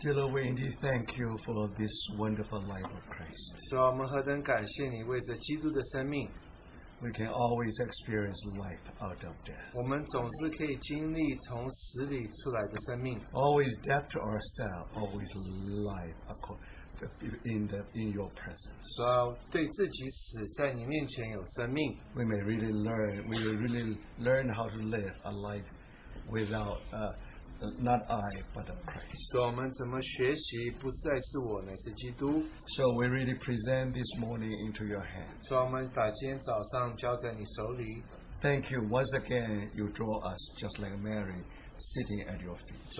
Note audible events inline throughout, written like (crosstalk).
Dear Lord, we indeed thank you for this wonderful life of Christ. 主啊，我们何等感谢你为着基督的生命， We can always experience life out of death. 我们总是可以经历从死里出来的生命。 Always death to ourselves, always life acco- in, the, in your presence. 主啊，对自己死，在你面前有生命。 We may really learn, we will really learn how to live a life without, uh, not I, but Christ. So we really present this morning into your hand. Thank you once again, you draw us just like Mary sitting at your feet.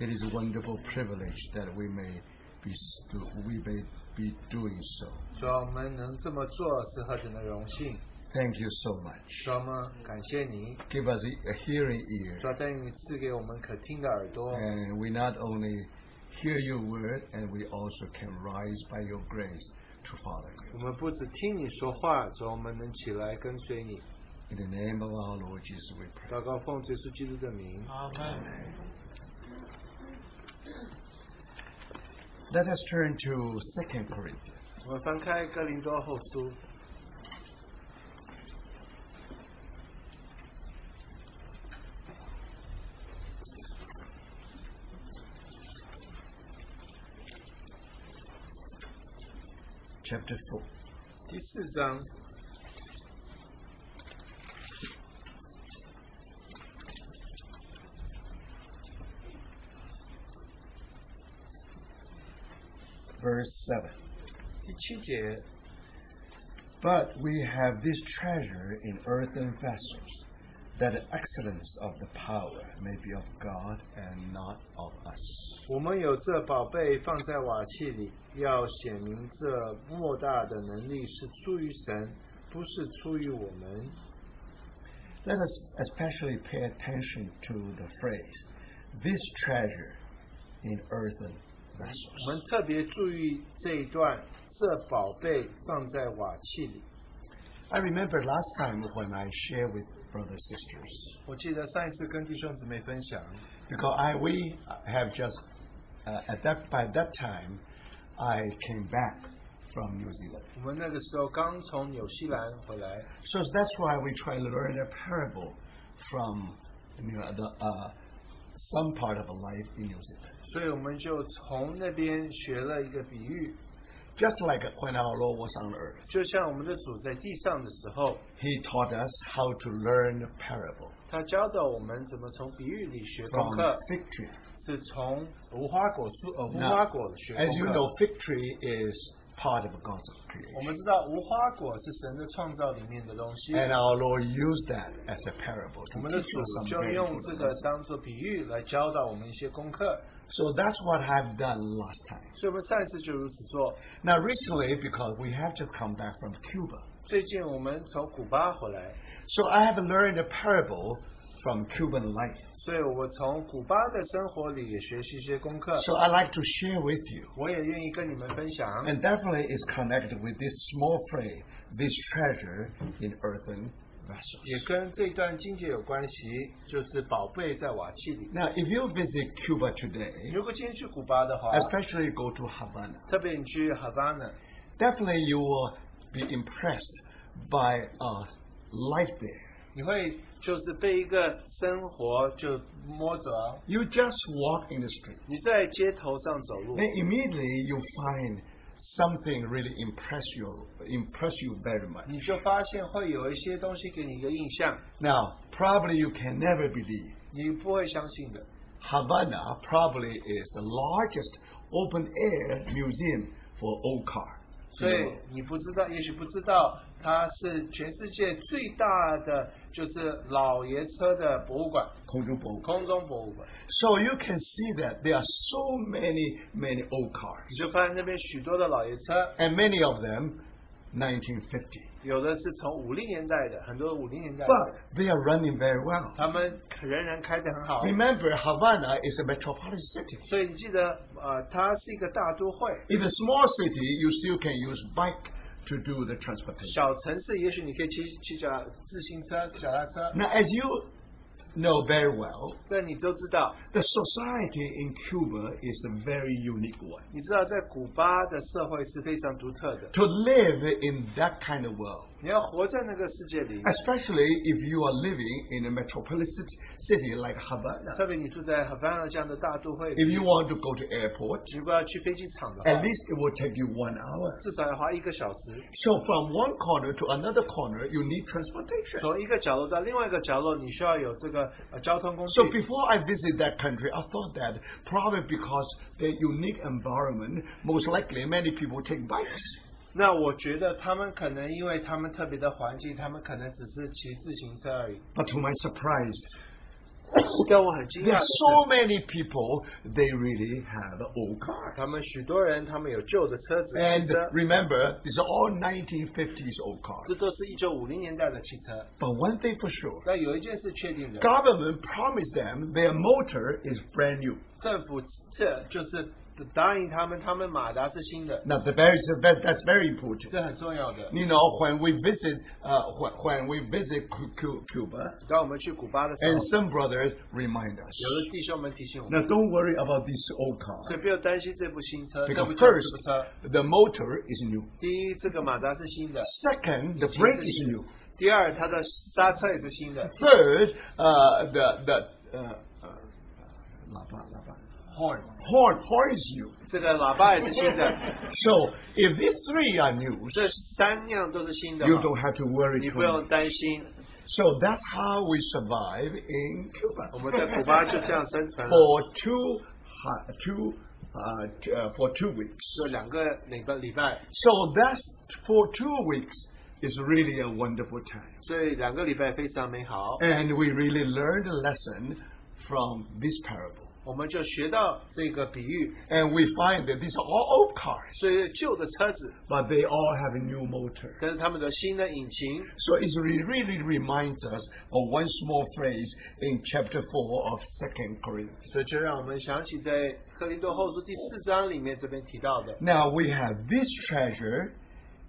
It is a wonderful privilege that we may be, we may be doing so. 主啊，我们能这么做是何等的荣幸。 Thank you so much. 主啊，我们感谢你。 Give us a, a hearing ear, 主啊，在你赐给我们可听的耳朵。 and we not only hear your word, and we also can rise by your grace to follow 我 you. 们不只听你说话，主啊，我们能起来跟随你。 In the name of our Lord Jesus, we pray. 祷告奉耶稣基督的名。 Let us turn to Second Corinthians. 我们翻开哥林多后书， chapter 4. 第四章。 verse 7. 第七节， But we have this treasure in earthen vessels, that the excellence of the power may be of God and not of us. 我们有这宝贝放在瓦器里，要显明这莫大的能力是出于神，不是出于我们。 Let us especially pay attention to the phrase, this treasure in earthen 我 vessels. 们特别注意这一段，这宝贝放在瓦器里。 I remember last time when I shared with brothers sisters, 我记得上一次跟弟兄姊妹分享， because I we have just uh, at that by that time I came back from New Zealand. 我们那个时候刚从纽西兰回来， So that's why we try to learn a parable from you know, the, uh, some part of a life in New Zealand. 所以我们就从那边学了一个比喻， Just like when our Lord was on earth, 就像我们的主在地上的时候， He taught us how to learn a parable 他教导我们怎么从比喻里学功 from 课， fig tree. 是从无花果树呃无 Now, 花果学 as you 功课。 know, fig tree is part of God's 我 creation. 们知道无花果是神的创造里面的东西， And our Lord used that as a parable 我 to 们的 teach 主 us some 就 very 用 good 这个 lessons. 当做比喻来教导我们一些功课。 So that's what I've done last time. 所以我们上一次就如此做。 Now, recently, because we have just come back from Cuba, 最近我们从古巴回来， so I have learned a parable from Cuban life. 所以我从古巴的生活里也学习一些功课。 So I'd like to share with you. 我也愿意跟你们分享。 And definitely is connected with this small phrase, this treasure in earthen 也跟这段经节有关系，就是宝贝在瓦器里。Now, if you visit Cuba today, 如果今天去古巴的话，especially go to Havana, 特别你去哈巴那，definitely you will be impressed by uh, life there. 你会就是被一个生活就摸着啊。You just walk in the street, 你在街头上走路 immediately you find something really impress you, impress you very much. 你就发现会有一些东西给你一个印象， Now, probably you can never believe 你不会相信的。 Havana probably is the largest open air museum for old car. 所以你不知道，也许不知道， 它是全世界最大的就是老爷车的博物馆，空中博物馆。 So you can see that there are so many, many old cars, 你就发现那边许多的老爷车， and many of them 1950. 有的是从五零年代的，很多五零年代的， But they are running very well. 他们仍然开得很好。 Remember, Havana is a metropolitan city. 所以你记得，呃，它是一个大都会。 In a small city, you still can use bike to do the transportation. 小城市也许你可以骑骑脚自行车、脚踏车。 Now, as you know very well 这你都知道。 the society in Cuba is a very unique one. 你知道，在古巴的社会是非常独特的。 To live in that kind of world, 你要活在那个世界里， especially if you are living in a metropolitan city like Havana. 特别你住在哈巴那这样的大都会里， If you want to go to airport, 如果要去飞机场的话 at，least it will take you one hour. 至少要花一个小时。 So from one corner to another corner, you need transportation. 从一个角落到另外一个角落，你需要有这个呃交通工具 So。before I visit that country, I thought that probably because the unique environment, most likely many people take bikes. 那我觉得他们可能因为他们特别的环境，他们可能只是骑自行车而已。 But to my surprise, (coughs) 但我很惊 there 讶 are 的 so 是， many people, they really have old cars. 他们许多人他们有旧的车子、汽 And 车， remember, these are all 1950s old cars. 这都是一九五零年代的汽车。 But one thing for sure, 但有一件事确定的， government promised them their motor is brand new. 政府这就是 答应他们，他们马达是新的， Now, the very, that, that's very important. 这很重要的。 You know, when we visit, uh, when, when we visit Cu- Cu- Cuba, 当我们去古巴的时候 and，some brothers remind us. 有的弟兄们提醒我们， Now, don't worry about this old 所 car 以不要担心这部新车，这 because 部旧 first, 这部车。 the motor is new. 第一，这个马达是新的； Second, the brake is new. 第二，它的刹车也是新的。 Third, uh, the the uh, uh, lapa, lapa. horn， horn horn is new. 这个喇叭也是新的。 So (laughs) if these three are new, 这三样都是新的 you 嘛， don't have to worry 你 too 不用 much. 担心。 So that's how we survive in 我 Cuba 们在古巴就这样生存了， for two uh, two uh, t- uh, for two weeks. 就两个礼拜礼拜， So that's for two weeks is really a wonderful time. 所以两个礼拜非常美好。 And we really learned a lesson from this parable. 我们就学到这个比喻， And we find that these are all old cars, 所以旧的车子， but they all have a new motor. 可是他们的新的引擎， So it re- really reminds us of one small phrase in chapter 4 of 2 Corinthians. 所以就让我们想起在克林多后书第四章里面这边提到的， Now we have this treasure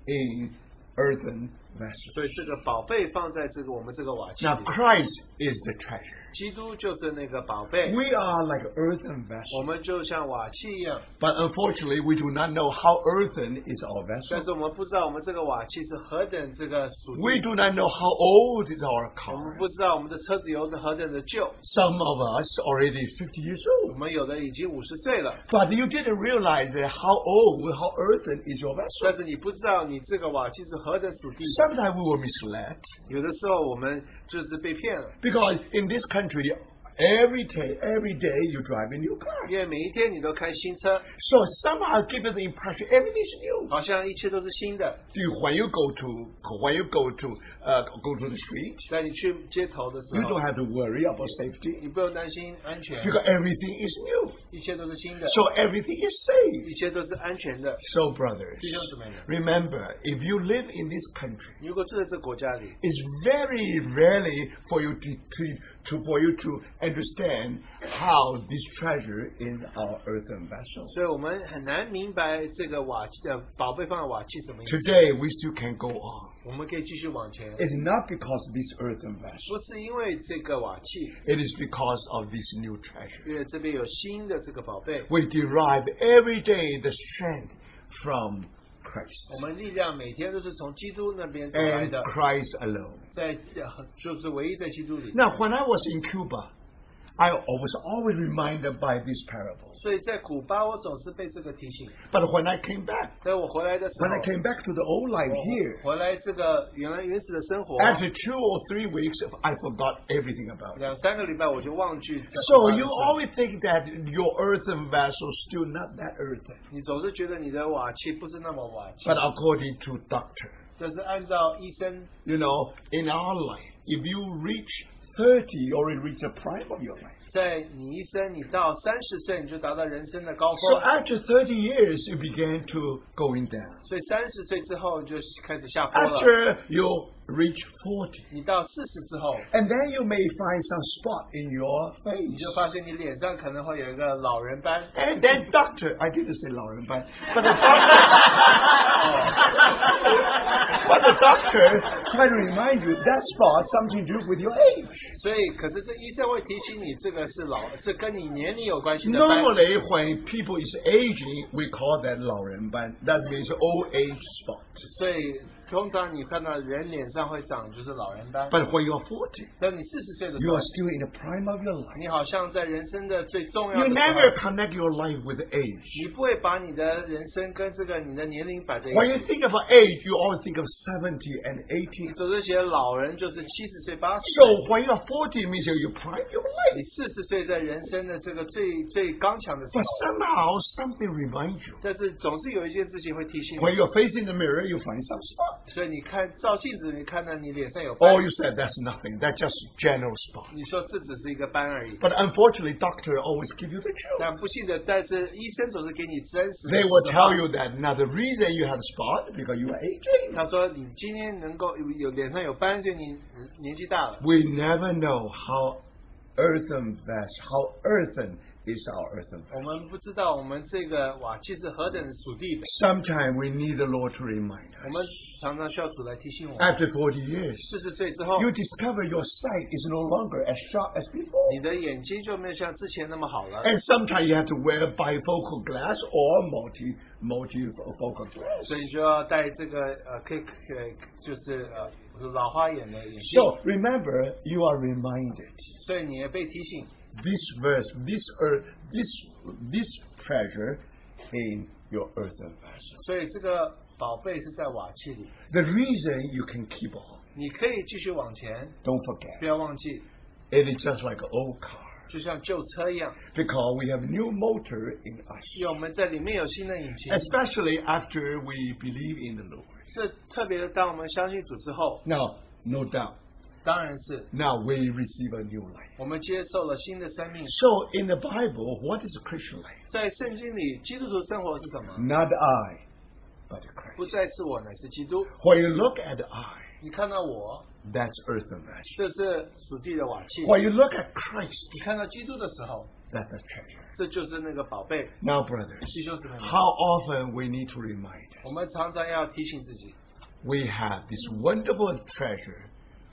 in earthen vessels. 所以这个宝贝放在这个我们这个瓦器 Now 里， Christ is the treasure. 基督就是那个宝贝， We are like earthen 我 vessels. 们就像瓦器一样， But unfortunately, we do not know how earthen is our 但 vessel. 是我们不知道我们这个瓦器是何等这个属 We 地， do not know how old is our 我们 car. 不知道我们的车子有着何等的旧， Some of us already 50 years 我 old. 们有的已经五十岁了， But you didn't realize that how old, how earthen is your 但 vessel. 是你不知道你这个瓦器是何等属地。 Sometimes we were misled 有的时候我们就是被骗了， because in this country, every day, every day you drive a new car. 因为每一天你都开新车， So somehow give us the impression everything is new. 好像一切都是新的。 Do you, when you go to when you go to uh, go to the street, 在你去街头的时 you 候 don't，have to worry about safety 你不用担心安全， because everything is new. 一切都是新的， So everything is safe. 一切都是安全的。 So brothers, 弟兄姊妹们， remember if you live in this country, 如果住在这个国家里， it's very rarely for you to, to, to for you to understand how this treasure is our earthen vessel. 所以我们很难明白这个瓦器的宝贝放在瓦器什么意思。 Today we still can go on. 我们可以继续往前， It's not because of this earthen vessel. 不是因为这个瓦器， It is because of this new treasure. 因为这边有新的这个宝贝， We derive every day the strength from 我们力量每天都是从基督那边得来的在就是唯一在基督里。I was always reminded by this parable. 所以在古巴，我总是被这个提醒。 But when I came back, 在我回来的时候 when I，came back to the old life 我 here, 回来这个原来原始的生活， after two or three weeks, I forgot everything about it. 两三个礼拜我就忘记在古 So 巴的 you 生活 always think that your earthen vessel is still not that earthen. 你总是觉得你的瓦器不是那么瓦器 But，according to doctor, 就是按照医生 you know, in our life, if you reach 30, you already reach the prime of your life. 在你一生，你到三十岁你就达到人生的高 So 峰， after 30 years, you began to going down. 所以三十岁之后就开始下坡了。 After you reach 40, 你到四十之后， and then you may find some spot in your 你 face. 就发现你脸上可能会有一个老人斑。 And then doctor, I didn't say Lauren, but, but the doctor, But the doctor (laughs) try to remind you that spot something to do with your age. 所以，可是这医生会提醒你，这个是老，这跟你年龄有关系的斑。 Normally, when people is aging, we call that 老人斑. That means old age spot. 所以， 通常你看到人脸上会长就是老人斑。But when you're forty，当你四十岁的时候 you 候 are，still in the prime of your life. 你好像在人生的最重要 You 的时 never 候，connect your life with age. 你不会把你的人生跟这个你的年龄摆在一 When you。think about age, you always think of seventy and 80. 总是写老人就是七十岁、八十 So 岁。when you're 40, means you prime your 你 life. 四十岁在人生的这个最最刚强的时 But 候，somehow something reminds you. 但是总是有一件事情会提醒你 When。you're facing the mirror, you find some spot. 所以你看照镜子，你看到你脸上有斑 Oh,，you said that's nothing. That's just general spot. 你说这只是一个斑而已。 But unfortunately, doctor always give you the truth. 但不幸的，但是医生总是给你真实的 They will 实话 tell you that now the reason you have a spot because you are aging. 他说你今天能够有有脸上有斑，所以你年纪大了。 We never know how earthen vast, how earthen is our earthen 我 vessel. 们不知道我们这个瓦器是何等属地的， Sometimes we need the Lord to remind 我 us. 们常常需要主来提醒我们。 After 40 years, 四十岁之后， you discover your sight is no longer as sharp as before. 你的眼睛就没有像之前那么好了， And sometimes you have to wear bifocal glass or multi multifocal glass. 所以你就要戴这个呃，可以呃，就是呃老花眼的眼镜。 So remember, you are reminded. 所以你也被提醒， this verse, this earth, this this treasure in your earthen vessel. 所以这个宝贝是在瓦器里， The reason you can keep on, 你可以继续往前， don't 不 forget, 要忘记， it is just like an old car 就像旧车一样， because we have new motor in us, 因为我们在里面有新的引擎， especially after we believe in the Lord. 是特别的。当我们相信主之后， Now, no doubt, 当然是 now we receive a new life. 我们接受了新的生命。 So in the Bible, what is a Christian life? 在圣经里，基督徒生活是什么？ Not I, but Christ. 不再是我，乃是基督。 When you look at I, 你看到我， that's earthen vessel. 这是属地的瓦器； When you look at Christ, 你看到基督的时候， that's the treasure. 这就是那个宝贝。 Now, brothers, 弟兄姊妹们， how often we need to remind 我 us 们常常要提醒自己， we have this wonderful treasure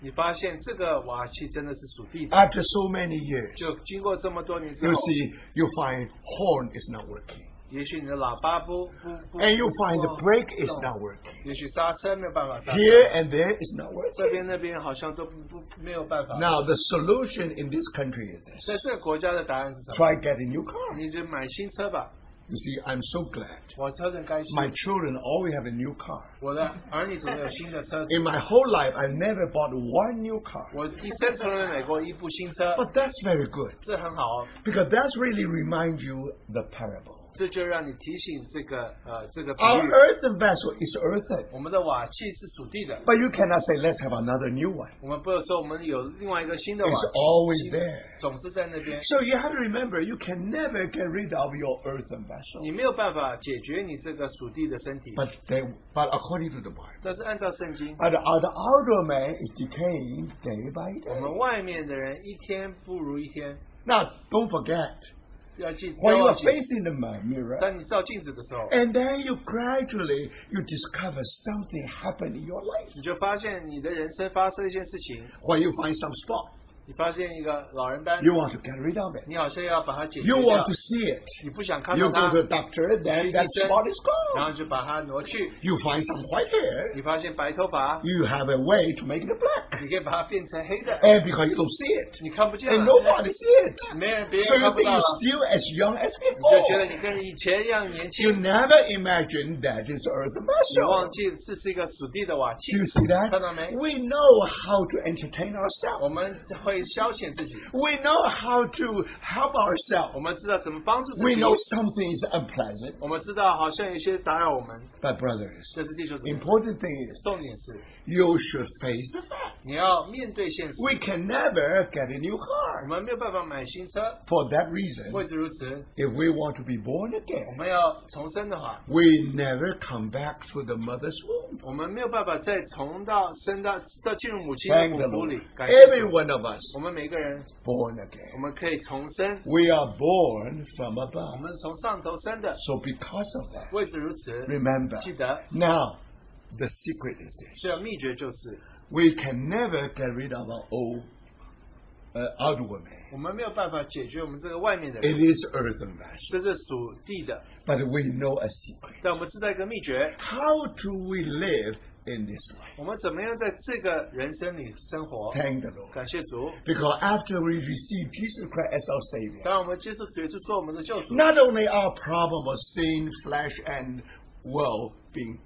你发现这个瓦器真的是属地的。After so many years, 就经过这么多年之后 you 后，see, you find horn is not working. 也许你的喇叭不不不，And you find the 不 brake is 动 not working. 也许刹车没有办法刹车，Here and there is not 这 working. 这边那边好像都不不没有办法。Now, the solution in this country is this 所以这个国家的答案是什么？try getting a new car. 你就买新车吧。You see, I'm so glad. My children always have a new car. In my whole life, I never bought one new car. but that's very good. Because that's really reminds you the parable. 这就让你提醒这个呃这个比 Our 喻， earthen vessel is earthen, 我们的瓦器是属地的， but you cannot say let's have another new one. 我们不能说我们有另外一个新的瓦 It's 器， always 新的 there. 总是在那边。 So you have to remember, you can never get rid of your earthen vessel. 你没有办法解决你这个属地的身体， But they, but according to the Bible, 但是按照圣经， uh, the, uh, the outer man is decaying day by 我们 day. 外面的人一天不如一天， Now, don't forget, 要记不 when 要 you 忘 are 记， facing the mi- mirror, 当你照镜子的时候， and then you gradually you discover something happened in your life. 你就发现你的人生发生一件事情， When you find some spot, 你发现一个老人斑， you want to get rid of it. 你好像要把它解决 You 掉 want to，see it. 你不想看 You 到 go 它 to，the doctor, then that spot is 然 gone. 后就把它挪去， You find some white hair. 你发现白头发， You have a way to make it black. 你可以把它变成黑的， And because you don't see it, 你看不见 and 了， nobody see it. 没人别 So 人 you 看不 think 到 you're 了， still as young as 你就觉得 before. 你跟以前一样年 You 轻， never imagine that is earth 你忘 vessel. 记这是一个属地的瓦器 Do，you see that? 看到没？ We know how to entertain 我 ourselves. (laughs) 们会 消遣自己， We know how to help 我 ourselves. 们知道怎么帮助自 We 己， know something is unpleasant. 我们知道好像有些打扰我们， But brothers, 这是弟兄姊妹。 important thing is 重点是 you should face the fact. 你要面对现实。 We can never get a new 我 car. 们没有办法买新车， For that reason, 为之如此， if we want to be born 我 again, 们要重生的话， we never come back to the mother's womb. 我们没有办法再重到生到到进入母亲的 Thank the 骨 Lord. 里。感谢 Every 主 one of us 我们每个人， born 我 again. 们可以重生， We are born from 我 above. 们是从上头生的。 So because of that, 为之如此， remember, 记得 now the secret is this. 这秘诀就是， We can never get rid of our old uh, outward man. 我们没有办法解决我们这个外面的 It 人， is earthen vessel. 这是属地的。 But we know a secret. 但我们知道一个秘诀， How do we live in this life? 我们怎么样在这个人生里生活？ Thank the Lord. 感谢主。 Because after we receive Jesus Christ as our Savior, 当我们接受主耶稣做我们的救主， not only our problem of sin, flesh, and world being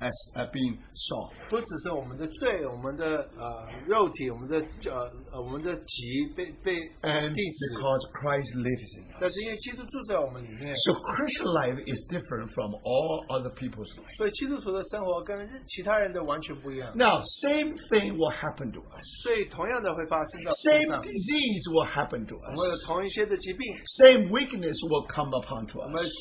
as uh, being solved, 不只是我们的罪，我们的呃肉体，我们的呃呃我们的疾被被 and 定死， because Christ lives in us. 但是因为基督住在我们里面， So Christian life is different from all other people's life. 所以基督徒的生活跟其他人的完全不一样。 Now, same thing will happen to us. 所以同样的会发生在我们 Same 身上， disease will happen to 我们有 us. 同一些的疾病， Same weakness will come upon to 我们 us.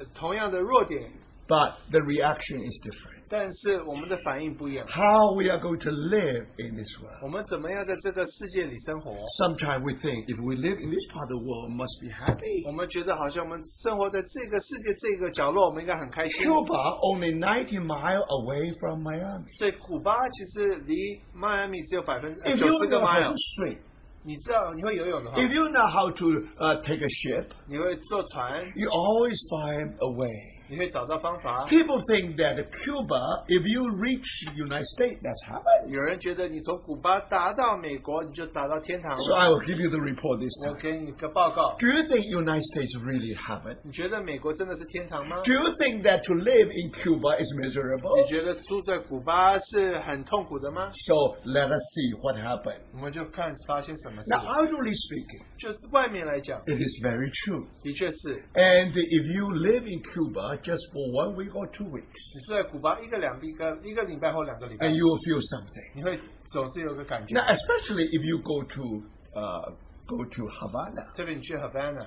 呃同样的弱点， But the reaction is different. 但是我们的反应不一样。 How we are going to live in this world. 我们怎么样在这个世界里生活？ Sometimes we think if we live in this part of the world, we must be happy. 我们觉得好像我们生活在这个世界这个角落，我们应该很开心。 Cuba only 90 miles away from Miami. 所以古巴其实离迈阿密只有百分之 If 九 you 十个 know how mile to。swim, 你知道你会游泳的话， if you know how to uh, take a ship, 你会坐船， you always find a way. 你会找到方法。 People think that Cuba, if you reach the United States, that's heaven. 有人觉得你从古巴达到美国，你就达到天堂 So I 了。 will give you the report this 我 time. 给你个报告， Do you think United States really heaven? 你觉得美国真的是天堂吗？ Do you think that to live in Cuba is miserable? 你觉得住在古巴是很痛苦的吗？ So let us see what happened. 我们就看发生什么事 Now, outwardly speaking, 就是外面来讲， it is very true. 的确是 And if you live in Cuba just for one week or two weeks, 你住在古巴一个两一个一个礼拜或两个礼拜 and，you will feel something. 你会总是有个感觉 Now,。especially if you go to uh, go to Havana 特别你去 Havana，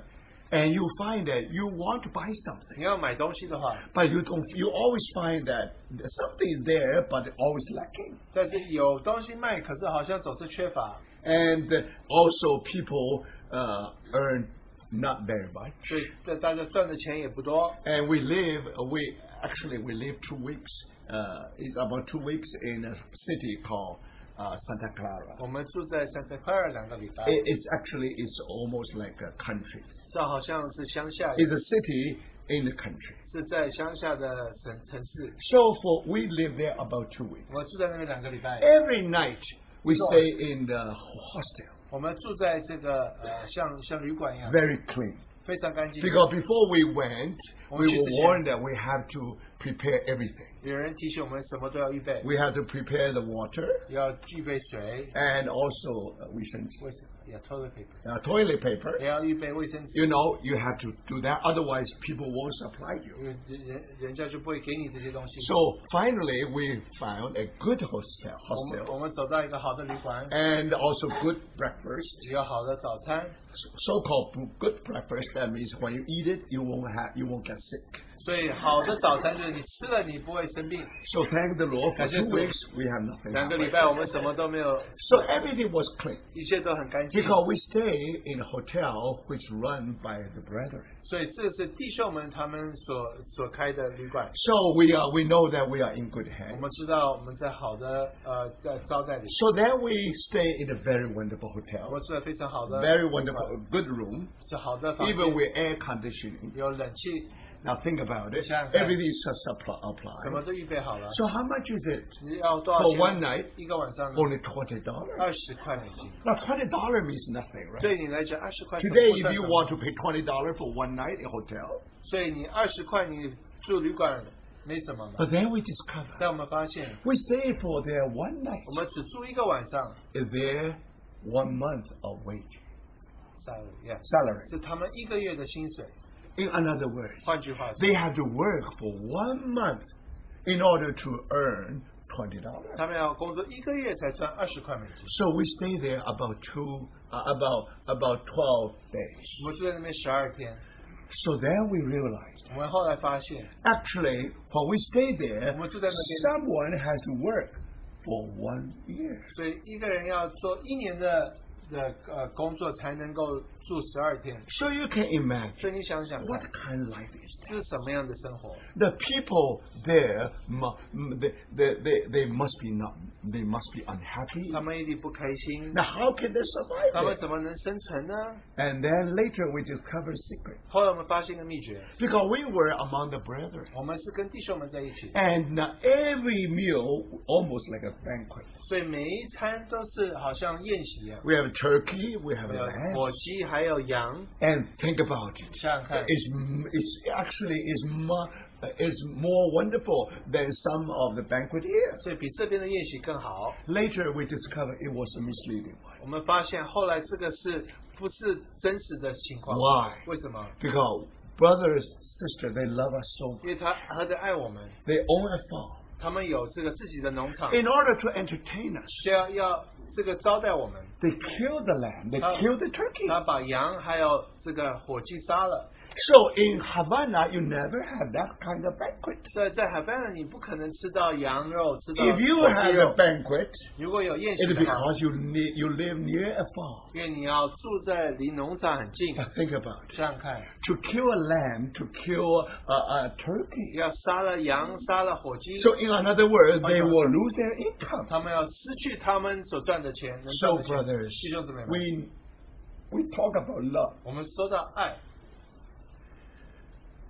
and you find that you want to buy something, 你要买东西的话， but you don't. You always find that something is there, but always lacking. 但是有东西卖，可是好像总是缺乏， And also, people uh, earn not very much. 所以这大家赚的钱也不多。 And we live, we actually we live two weeks. Uh, it's about two weeks in a city called uh, Santa Clara. 我们住在 Santa Clara 两个礼拜， It, it's actually it's almost like a country. 这好像是乡下， It's a city in the country. 是在乡下的城城市。 So for we live there about two weeks. 我住在那边两个礼拜， Every night we stay in the hostel, 我们住在这个呃像像旅馆一样，very clean. 非常干净。Because before we went, we Won't you were warned that we have to prepare everything. 有人提醒我们什么都要预备， We have to prepare the water 要预备水、 and also uh, 卫生纸,卫生，要 toilet paper， uh, toilet paper. 也要预备卫生纸。 You know, you have to do that. Otherwise, people won't supply you. 因为人人人家就不会给你这些东西。 So finally, we found a good hostel, 我们 hostel 我们走到一个好的旅馆， and also good breakfast. 有好的早餐， So-called good breakfast. That means when you eat it, you won't have, you won't get sick. 所以好的早餐就是你吃了你不会生病。 So thank the Lord for 感谢 two 主。 weeks we have nothing. 两个 happened. 礼拜我们什么都没有， So everything was clean 一切都很干净。 because we stay in a hotel which run by the brethren. 所以这是弟兄们他们所所开的旅馆。 So we are we know that we are in good 我 hands. 们知道我们在好的呃在招待里， So then we stay in a very wonderful 我 hotel, 们住在非常好的 very 旅馆 wonderful, good room, (laughs) 是好的房 even 间， with air conditioning. 有冷气， Now think about it. 想想看。 Everything is just apply- 什么 applied. 都预备好了。 So how much is it? 你要多少 For 钱 one night, 一个晚上呢？ only twenty dollars. 二十块美金。 Now twenty dollars means nothing, right? 对你来讲，二十块 Today, 不算 if you 什么 want to pay twenty dollars for one night in hotel, 所以你二十块你住旅馆没什么嘛。 but then we discover 但我们发现， we stay for there one night. 我们只住一个晚上 Is there one month of wage ，salary yeah， salary? 是他们一个月的薪水。 In another words, 换句话说， they have to work for one month in order to earn twenty dollars. 他们要工作一个月才赚二十块美金。 So we stay there about two, uh, about about twelve days. 我们住在那边十二天， So then we realized, 我们后来发现， actually, when we stay there, 我们住在那边， someone has to work for one year. 所以一个人要做一年的的呃工作才能够 住十二天。 So you can imagine 所以你想想看 what，kind of life is 这是什么样的生活？ The people there, mu- m- they, they, they, they must be not, they must be unhappy. 他们一定不开心， Now, how can they 他们 survive? 怎么能生存呢？ And then later we discover a secret 后来我们发现一个秘诀， because we were among the brethren, 我们是跟弟兄们在一起， and uh, every meal almost like a banquet. 所以每一餐都是好像宴席一样， We have turkey, we have 有 lamb, 火鸡还 有羊， and think about it. 想想看， It's, m- it's actually is more, is more wonderful than some of the banquet here. 所以比这边的宴席更好。 Later we discover it was a misleading one. 我们发现后来这个是不是真实的情况 Why? 为什么？ Because brothers, sister, they love us so much. 因为他何等爱我们， They own a farm. 他们有这个自己的农场，In order to entertain us, 需要要这个招待我们。they kill the lamb, they Uh, kill the turkey. 他把羊还有这个火鸡杀了。So in Havana, you never have that kind of banquet. 在在海边，你不可能吃到羊肉，吃到 If you 火鸡 have 肉 a。banquet, 如果有宴席 it's 的话， because you, ne- you live near a farm. 因为你要住在离农场很近。 But think about it. 想想看， To kill a lamb, to kill a, a turkey. 要杀了羊，杀了火鸡， So in another words, they will lose their income. 他们要失去他们所赚的钱，能 So 赚的钱。 brothers, 弟兄姊妹们， we we talk about love, 我们说到爱，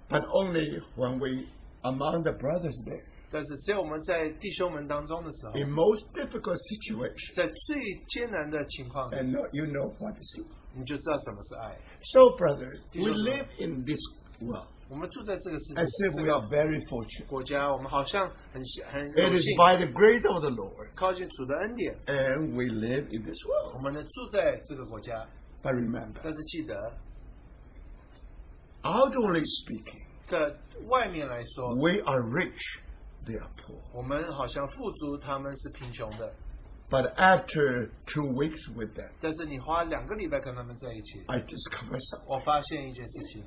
but only when we among the brothers there. 但是只有我们在弟兄们当中的时候， In most difficult situations, 在最艰难的情况里， and know- you know what is love. 你就知道什么是爱。 So brothers, we弟兄们。 live in this world 我们住在这个世界 as if 这 we 个 are very fortunate. 国家，我们好像很很 It 有 is 幸 by the grace of the Lord, 靠近主的恩典， and we live in this 我 world. 们能住在这个国家。 But remember, 但是记得， outwardly speaking, 在外面来说， we are rich, they are poor. 我们好像富足，他们是贫穷的。 But after two weeks with them, 但是你花两个礼拜跟他们在一起， I discovered something. 我发现一件事情，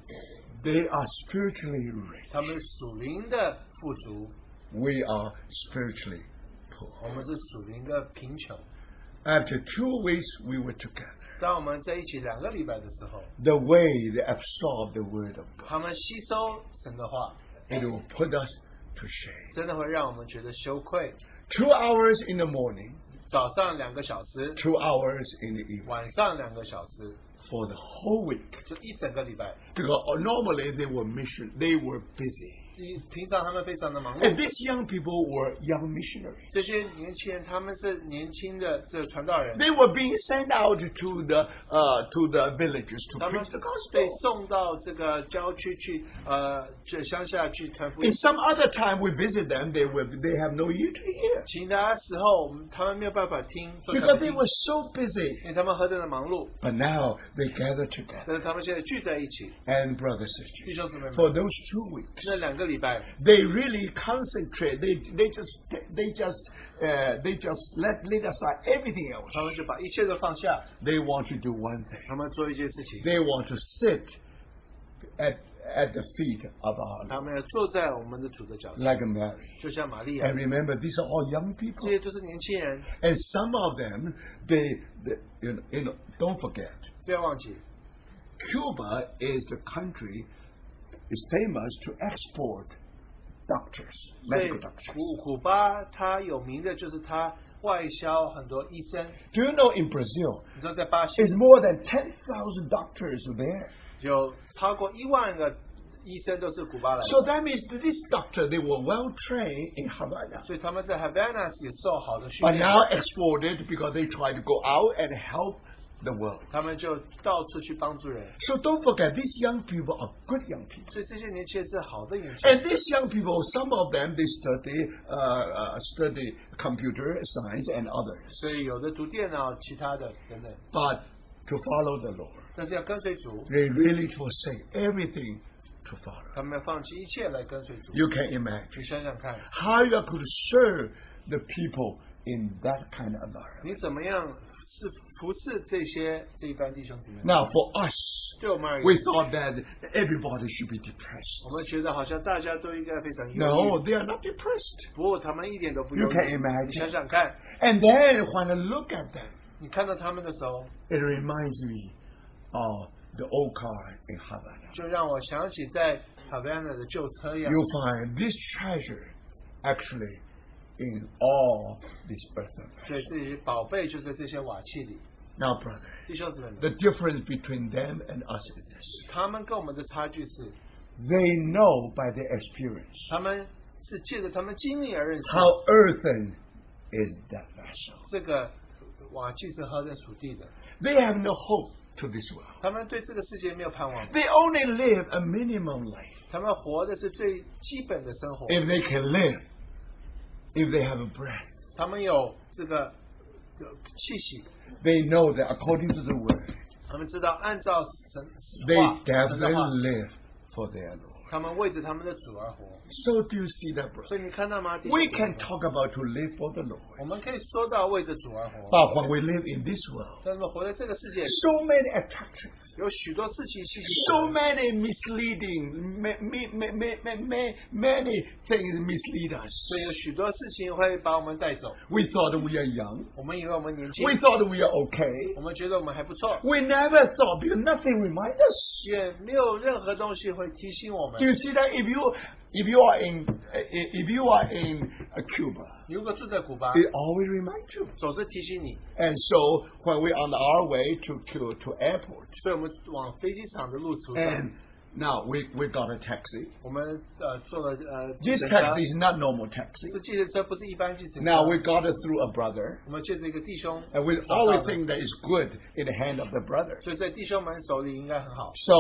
They are spiritually rich. 他们属灵的富足， We are spiritually poor. 我们是属灵的贫穷。 After two weeks, we were together. 当我们在一起两个礼拜的时候， The way they absorb the word of God, 他们吸收神的话， it will put us to shame. 真的会让我们觉得羞愧。 Two hours in the morning, 早上两个小时， two hours in the evening 晚上两个小时， for the whole week. 就一整个礼拜。 Because normally they were mission, they were busy. 平平常他们非常的忙 And 碌， these young people were young missionaries. 这些年轻人他们是年轻的这传道人， They were being sent out to the uh, to the villages to 他们 preach the 被 gospel. 送到这个郊区去，呃，这乡下去传福音 In。some other time we visit them, they were they have no ear to hear 其他时候，我们他们没有办法听，做传 because 福 they 音 were so busy. 因为他们何等的忙碌。 But now they gather together. 但是他们现在聚在一起， And brothers 弟 sisters, 兄姊妹 for 们， those two weeks, 那两个 礼拜， they really concentrate. They they just they just uh, they just let let aside everything else. 他们就把一切都放下， They want to do one thing. 他们做一件事情， They want to sit at at the feet of our 他 Lord, 们要坐在我们的主的脚前， like Mary. 就像玛利亚 And，remember, these are all young 这 people. 些都是年轻人， And some of them, they, they you, know, you know, don't forget, 不要忘记， Cuba is the country is famous to export doctors, 所以 medical doctors. 古古巴它有名的就是它外销很多医生， Do you know in Brazil, 你知道在巴西 it's more than 10,000 doctors there. 有超过一万个医生都是古巴来的， So that means that this doctor, they were well trained in Havana. 所以他们在 Havana 也受好的训 But 练， now exported because they try to go out and help the world. 他们就到处去帮助人， So don't forget, these young people are good young people. 所以这些年轻人是好的年轻人。 And these young people, some of them, they study, uh, uh, study computer science and others. 所以有的读电脑，其他的等等， But to follow the Lord, 但是要跟随主， they really forsake everything to follow. 他们要放弃一切来跟随主。 You can imagine 你想想看， how you could serve the people in that kind of environment? 你怎么样是 服侍这些这一般弟兄姊妹？ Now, for us, 对我们而 we 言， thought that everybody should be depressed. 我们觉得好像大家都应该非常忧 No, 郁， they are not depressed. 不过他们一点都不 You 忧 can 郁。 imagine. 你想想看， And then when I look at them, 你看到他们的时候， it reminds me of the old car in Havana. 就让我想起在哈维安的旧车一样。 You find this treasure actually in all this earthen 所以 vessel. 这些宝贝就在这些瓦器里。 Now, brother, 弟兄姊妹们， the difference between them and us is this. 他们跟我们的差距是， They know by their experience 他们是借着他们经历而认识 how earthen is that vessel. 这个瓦器是何等属地的。 They have no hope to this world. 他们对这个世界没有盼望， They only live a minimum life. 他们活的是最基本的生活。 If they can live, if they have a breath, 他们有这个这个 气息， they know that according to the word, 他们知道按照神 they 话神的话 definitely live for their Lord. 他们为着他们的主而活。 So do you see that, brother? 所以你看到吗？弟兄 We 姊妹 can 们 talk about to live for the Lord. 我们可以说到为着主而活， But when we live in this world, 但是活在这个世界里， so many attractions, 有许多事情吸引 so 我们 many misleading, ma- ma- ma- ma- ma- ma- many things mislead us. 所以有许多事情会把我们带走。 We thought we are young. 我们以为我们年轻， We thought we are okay. 我们觉得我们还不错， We never thought because nothing reminds us. 也没有任何东西会提醒我们 Do。you see that if you if you are in if you are in uh, Cuba, 你如果住在古巴， it always reminds you. 总是提醒你。 And so when we're on our way to to, to airport, 所以我们往飞机场的路途上 and，now we we got a taxi. 我们呃坐了呃计 This 程车 taxi is not normal taxi. 是计程车，不是一般计程车。 Now we got it through a brother, 我们借着一个弟兄 and we 找到 always 的 think that is good in the hand of the brother. 所以在弟兄们手里应该很好。 So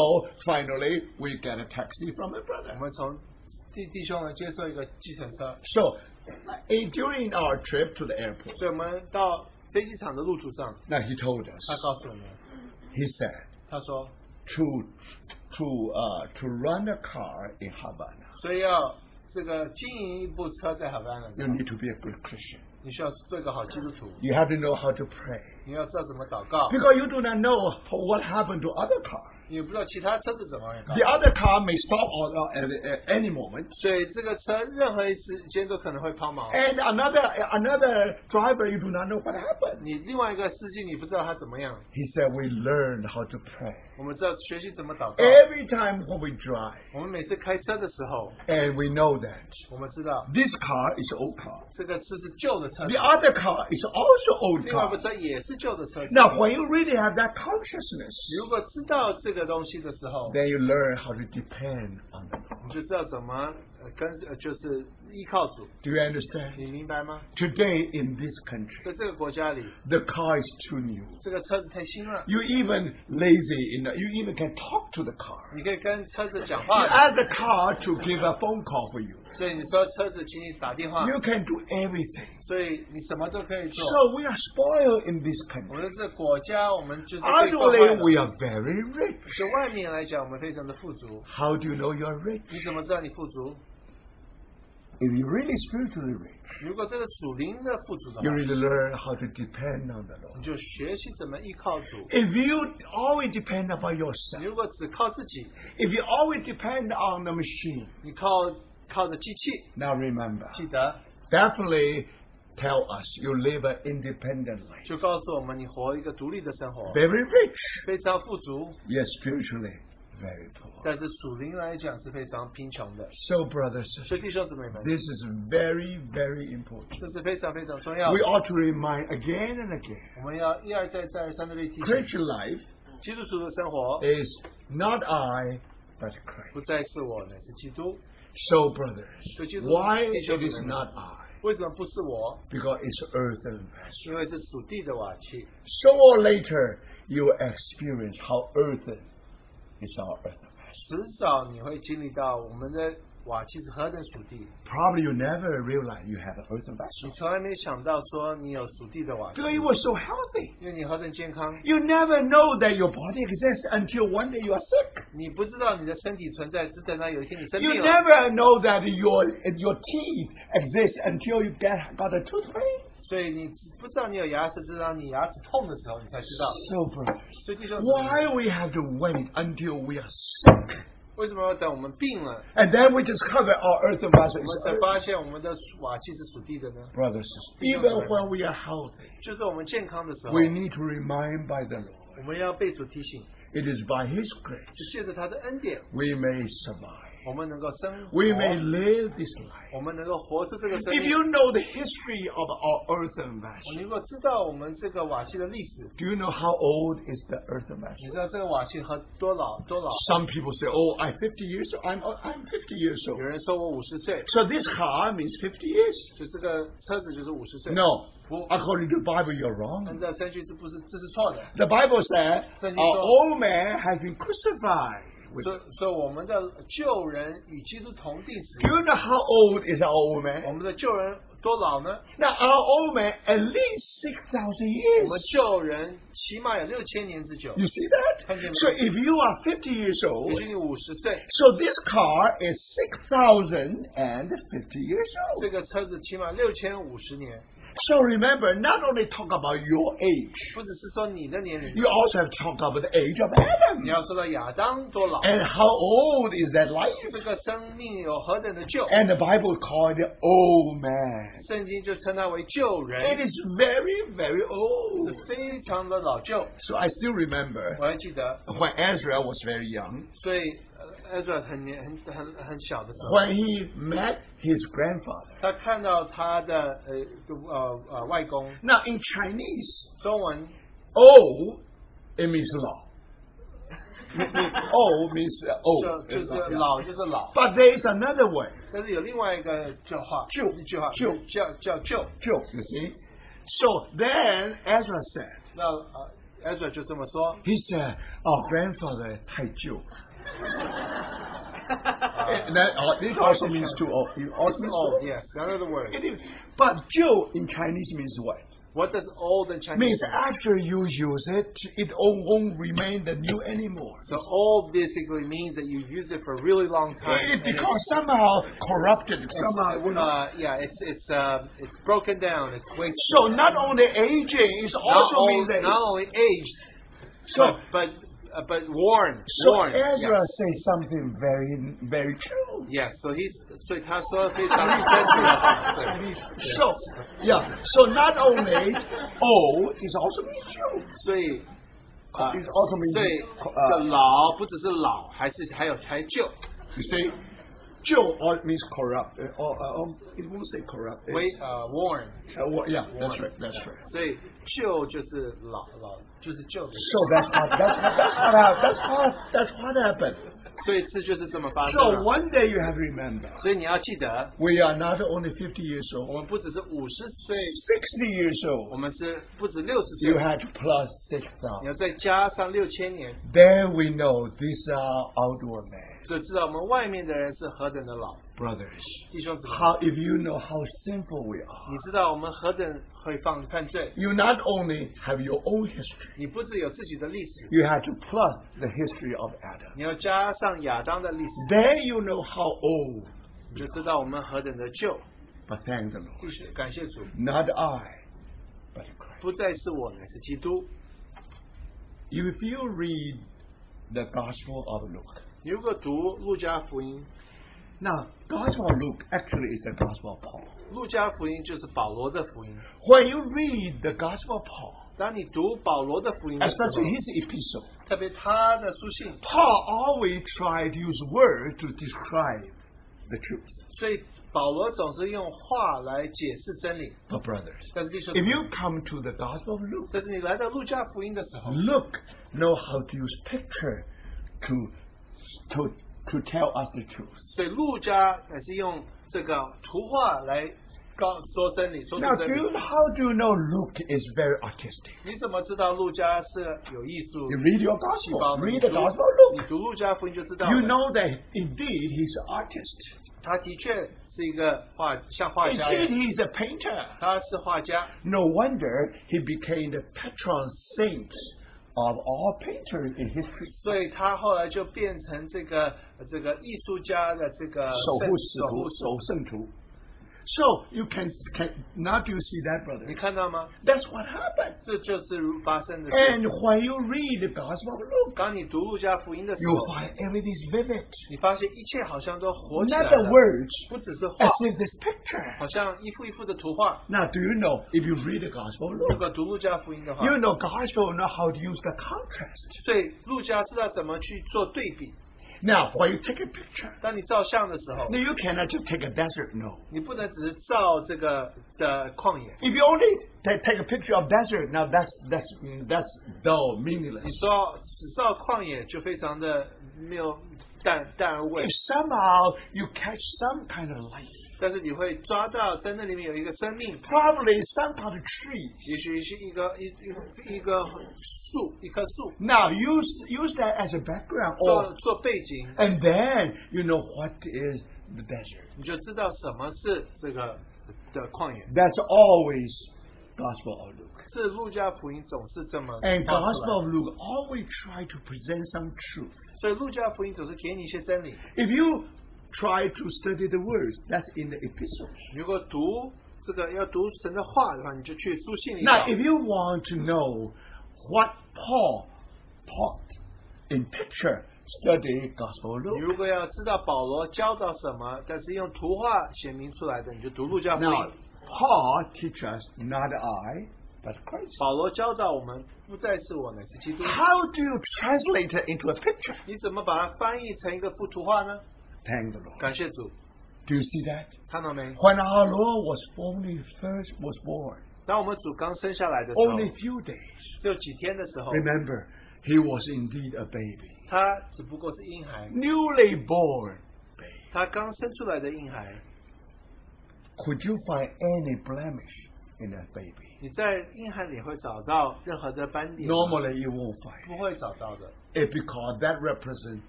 finally, we get a taxi from a 我 brother. 们从弟弟兄们接受一个计程车， So eh, during our trip to the airport, 所以我们到飞机场的路途上， now he told 他 us, 告诉我们， he said, 他说， to to uh, to run a car in Havana, 所以要这个经营一部车在海湾 you 的， need to be a good Christian. 你需要做一个好基督徒， You have to know how to pray 你要知道怎么祷告， because you do not know what happened to other cars. 你也不知道其他车子怎么样搞 The。other car may stop on, at, at any moment, 所以这个车任何一时间都可能会抛锚。 and another another driver you do not know what happened. 你另外一个司机，你不知道他怎么样。 He said we learned how to pray 我们知道学习怎么祷告。 every time when we drive, 我们每次开车的时候， and we know that 我们知道 this car is old car. 这个车是旧的车子 The，other car is also old 另外一部 car. 车也是旧的车子。 Now, when you really have that consciousness, 你如果知道这个 东西的时候， then you learn how to depend on the Lord. 你就知道怎么呃跟呃就是 依靠主。 Do you understand? 你明白吗？ Today in this country, 在这个国家里， the car is too new. 这个车子太新了， You even lazy in the, you even can talk to the car. 你可以跟车子讲 You 话， ask the car to give a phone call for you. 所以你说车子请你打电话， You can do everything. 所以你什么都可以做。 So we are spoiled in this 我 country. 们的这个国家，我们就是被惯坏 Outwardly, 了 we are very rich. 就外面来讲，我们非常的富足。 How do you know you are rich? 你怎么知道你富足？ If you're really spiritually rich, 如果这个属灵的富足的 you 话， really learn how to depend on the 你 Lord. 就学习怎么依靠主。 If you always depend upon 你 yourself, 如果只靠自己， if you always depend on the machine, 你靠靠着机器， now remember, 记得 definitely tell us you live an independent life. 就告诉我们，你活一个独立的生活， Very rich, 非常富足， yet spiritually very poor. 但是属灵来讲是非常贫穷的。 So, brothers, 所以弟兄姊妹们， this is very, very important. 这是非常非常重要 We 的。 ought to remind again and again. 我们要一而再再而三的被提醒， Christian life 基督徒的生活 is not I, but 不 Christ. 再是我，乃是基督。 So, brothers, So, Jesus- why it Jesus- is not I? 为什么不是我？ Because it's earthen vessel. 因为是属地的瓦器。 Sooner or later, you will experience how earthen is our earthen vessel. 迟早你会经历到我们的 瓦器是何等属地。 Probably you never realize you have an earthen 你 vessel. 从来没想到说你有属地的瓦器， Because you were so healthy. 因为你何等健康， You never know that your body exists until one day you are sick. 你不知道你的身体存在，只等到有一天你生 You 病了。 never know that your your teeth exist until you get got a tooth pain. 所以你只不知道你有牙齿，直到你牙齿痛的时候，你才知道。 So, brothers, 所以弟兄姊妹， why we have to wait until we are sick? 为什么要等我们病了， And then we discover our earthen vessel 我 is 们才 earth. 发现我们的瓦器是属地的呢？ Brothers, even when we are healthy, 就是我们健康的时候， we need to remind by the Lord. 我们要被主提醒， It is by His grace 是借着他的恩典， we may survive. 我们能够生活， We may live this life. 我们能够活出这个生 If 命。 you know the history of our earthen 我 vessel, 如果知道我们这个瓦器的历史， do you know how old is the earthen 你 vessel? 知道这个瓦器和多老多老？ Some people say, "Oh, I'm 50 years old. I'm I'm 50 years 有 old." 人说我五十岁， So this car means 50 years. 就这个车子就是五十岁。 No, 不， according to the Bible, you're wrong. 按照圣经这不是这是错的。 The Bible said 圣经 our 说 old man has been crucified. 所以所以我们的旧人与基督同地死 Do。you know how old is our old man？我们的旧人多老呢？Now our old man at least six thousand years. 我们旧人起码有六千年之久。You see that? You. So if you are fifty years old, 许你五十岁，so this car is six thousand and fifty years old. 这个车子起码六千五十年。So remember, not only talk about your age, 不只是说你的年龄， you also have to talk about the age of Adam. 你要说到亚当多老， And how old is that life? 这个生命有何等的旧， And the Bible called it old man. 圣经就称他为旧 It 人， is very, very 是 old. 非常的老旧。 So I still remember 我还记得， when Ezra was very young, 所以 呃 Ezra 很年很很很小的时候， when he met his grandfather. 他看到他的呃呃呃外公， Now in Chinese, 中文 old it means law. old means uh, (laughs) 就 old. 就是 Yeah. 老就是老， But there is another way. 但是有另外一个叫话，旧一句话旧叫叫旧。 Joke, you see. So then Ezra said, 那呃 Ezra 就这么说， he said, our grandfather 太旧. and that, uh, this also means too old. It also It's means old, yes, another word. It is, but Joe in Chinese means what? What does old in Chinese Means mean? after you use it, it won't remain the new anymore. So old basically means that you use it for a really long time. It becomes somehow corrupted, somehow. it's, uh, yeah, it's it's uh, it's broken down. It's wasted. So not only aging, it not, also only, means that. not only aged, so but but, uh, but worn. so worn. Ezra Yeah. says something very very true. Yes, so he 所以他说的非(laughs) 常正确的对 So yeah, so not only old, it also means you. 所以啊 It also means 对 uh, 这老不只是老，还是还有还旧， You see, Joe all means corrupt. uh, Or, uh, um, it won't say corrupt. It's- 为呃 worn， uh, well, yeah, that's right. That's right. 所以旧就是老老就是旧的， So that's what that's what that's what hap- that's what that's what happened. 所以这就是这么发生 So 的。 one day you have to remember, 所以你要记得， we are not only 50 years 我 old, 们不只是五十岁， 60 years 我 old. 们是不止六十 You 岁， had to plus 你 6,000. 要再加上六千年， There we know these are outdoor men, 就知道我们外面的人是何等的老。 brothers. 弟兄姊妹， How if you know how sinful we are, 你知道我们何等会犯犯罪？ you not only have your own history, 你不只有自己的历史， you have to plus the history of Adam. 你要加上亚当的历史， Then you know how old. 你就知道我们何等的旧。 But thank the Lord. 继续感谢主， Not I, but Christ. 不再是我，乃是基督。 If you read the Gospel of Luke, 你如果读路加福音， now Gospel of Luke actually is the Gospel of Paul. 路加福音就是保罗的福音。 When you read the Gospel of Paul, 当你读保罗的福音的时 especially 候， his epistle, 特别他的书信， Paul always tried to use words to describe the truth. 所以保罗总是用话来解释真理。 But brothers, 但是弟兄 if you come to the Gospel of Luke, 但是你来到路加福音的时候， Luke know how to use picture to to to tell us the truth. 所以路加乃是用这个图画来 告说真理，说 Now, 出 do 真 you, 理。 how do you know Luke is very artistic? 你怎么知道路加是有艺术 You read your 细胞 gospel, 的？你 read the 读 gospel of 你 Luke. 读路加福音就知道了。 You know that indeed he's an artist. 他的确是一个画，像画家一 Indeed 样， he's a painter. 他是画家。 No wonder he became the patron saint of all painters in history. 所以他后来就变成这个这个艺术家的这个守护使徒，守圣徒。So you can, can now do you see that, 你 brother? 看到吗？ That's what happened. 这就是发生的事。 And when you read the Gospel of Luke, 当你读路加福音的时 you 候， find everything is vivid. 你发现一切好像都活 In 起来 other 了， words, 不只是画 as，if this picture. 好像一幅一幅的图画。 Now, do you know if you read the Gospel of 如 Luke, 果读路加福音的话， you know Gospel know how to use the contrast. 所以路加知道怎么去做对比。 Now, when you take a picture, 当你照相的时候， now you cannot just take a desert. No. 你不能只是照这个的旷野。 If you only take, take a picture of desert, now that's that's mm, that's dull, 你 meaningless. 说只照旷野就非常的没有淡淡而无味 If，somehow you catch some kind of light, 但是你会抓到在那里面有一个生命， probably some kind of tree. 也许是一个一一个一个树，一棵树， Now use use that as a background, 做 or 做背景， and then you know what is the desert. 你就知道什么是这个的旷野。 That's always Gospel of Luke. 这路加福音总是这么 And 画出 Gospel 来 of Luke always try to present some truth. 所以路加福音总是给你一些真理。 If you try to study the words, that's in the epistles. 如果读这个要读神的话的话，你就去书信里 Now, 找 if you want to know what Paul taught in picture, study Gospel of 你 Luke. 如果要知道保罗教导什么，但是用图画显明出来的，你就读路加福 Now, 音。 Paul teaches us not I, but Christ. 保罗教导我们，不再是我，乃是基督。 How do you translate it into a picture? 你怎么把它翻译成一个幅图画呢？ Thank the Lord. 感谢主， Do you see that? 看到没？ When our Lord was only first was born, 当我们主刚生下来的时候， only few days. 只有几天的时候， Remember, he was indeed a baby. 他只不过是婴孩， Newly born baby. 他刚生出来的婴孩。 Could you find any blemish in that baby? 你在婴孩里会找到任何的斑点吗 Normally you won't find. 不会找到的， It because that represents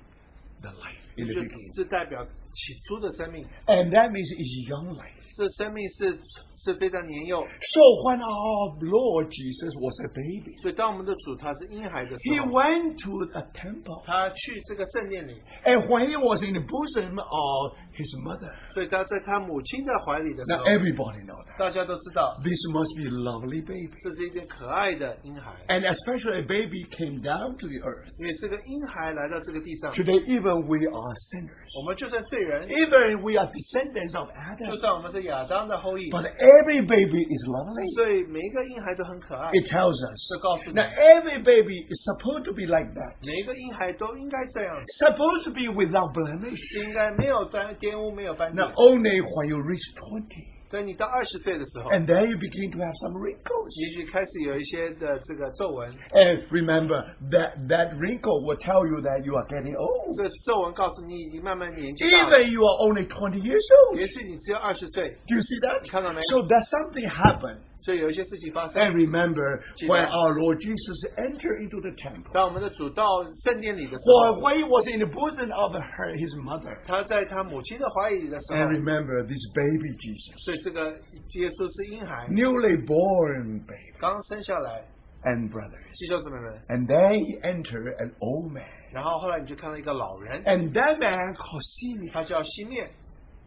the life in the 这 beginning. 这代表起初的生命，And that means it's young life. 这生命是 是非常年幼， So when our Lord Jesus was a baby, 所以当我们的主他是婴孩的时 he 候， went to a temple. 他去这个圣殿里， And when he was in the bosom of his mother, 所以他在他母亲的怀里的时 now 候， everybody know that. 大家都知道 This must be a lovely baby. 这是一件可爱的婴孩， And especially a baby came down to the earth. 因为这个婴孩来到这个地上， Today, even we are sinners. 我们就算罪人， Even we are descendants of 就 Adam. 算我们是亚当的后裔， But every baby is lovely. 所以每一个婴孩都很可爱。 It tells us. 这告诉你 Now,，every baby is supposed to be like that. 每一个婴孩都应该这样， Supposed to be without blemish. 是应该没有斑玷污，没有斑 Now, 点。 only when you reach 20, 所以你到二十岁的时候， and then you begin to have some wrinkles. 也许开始有一些的这个皱纹， And remember that that wrinkle will tell you that you are getting old. 这皱纹告诉你已经慢慢年纪大了。 Even you are only 20 years old. 也许你只有二十岁， Do you see that? 看到没？ So that something happened. 所以有一些事情发 And 生。 remember, See when that? our Lord Jesus entered into the temple, 当我们的主到圣殿里的时 for 候， when he was in the bosom of her, his mother, 他在他母亲的怀里的时 and 候， remember this baby Jesus, 所以这个耶稣是婴孩， newly born baby, 刚生下来， and brothers. 弟兄姊妹们。 And then he entered an old man. 然后后来你就看到一个老人， And that man called Simeon.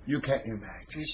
You can imagine.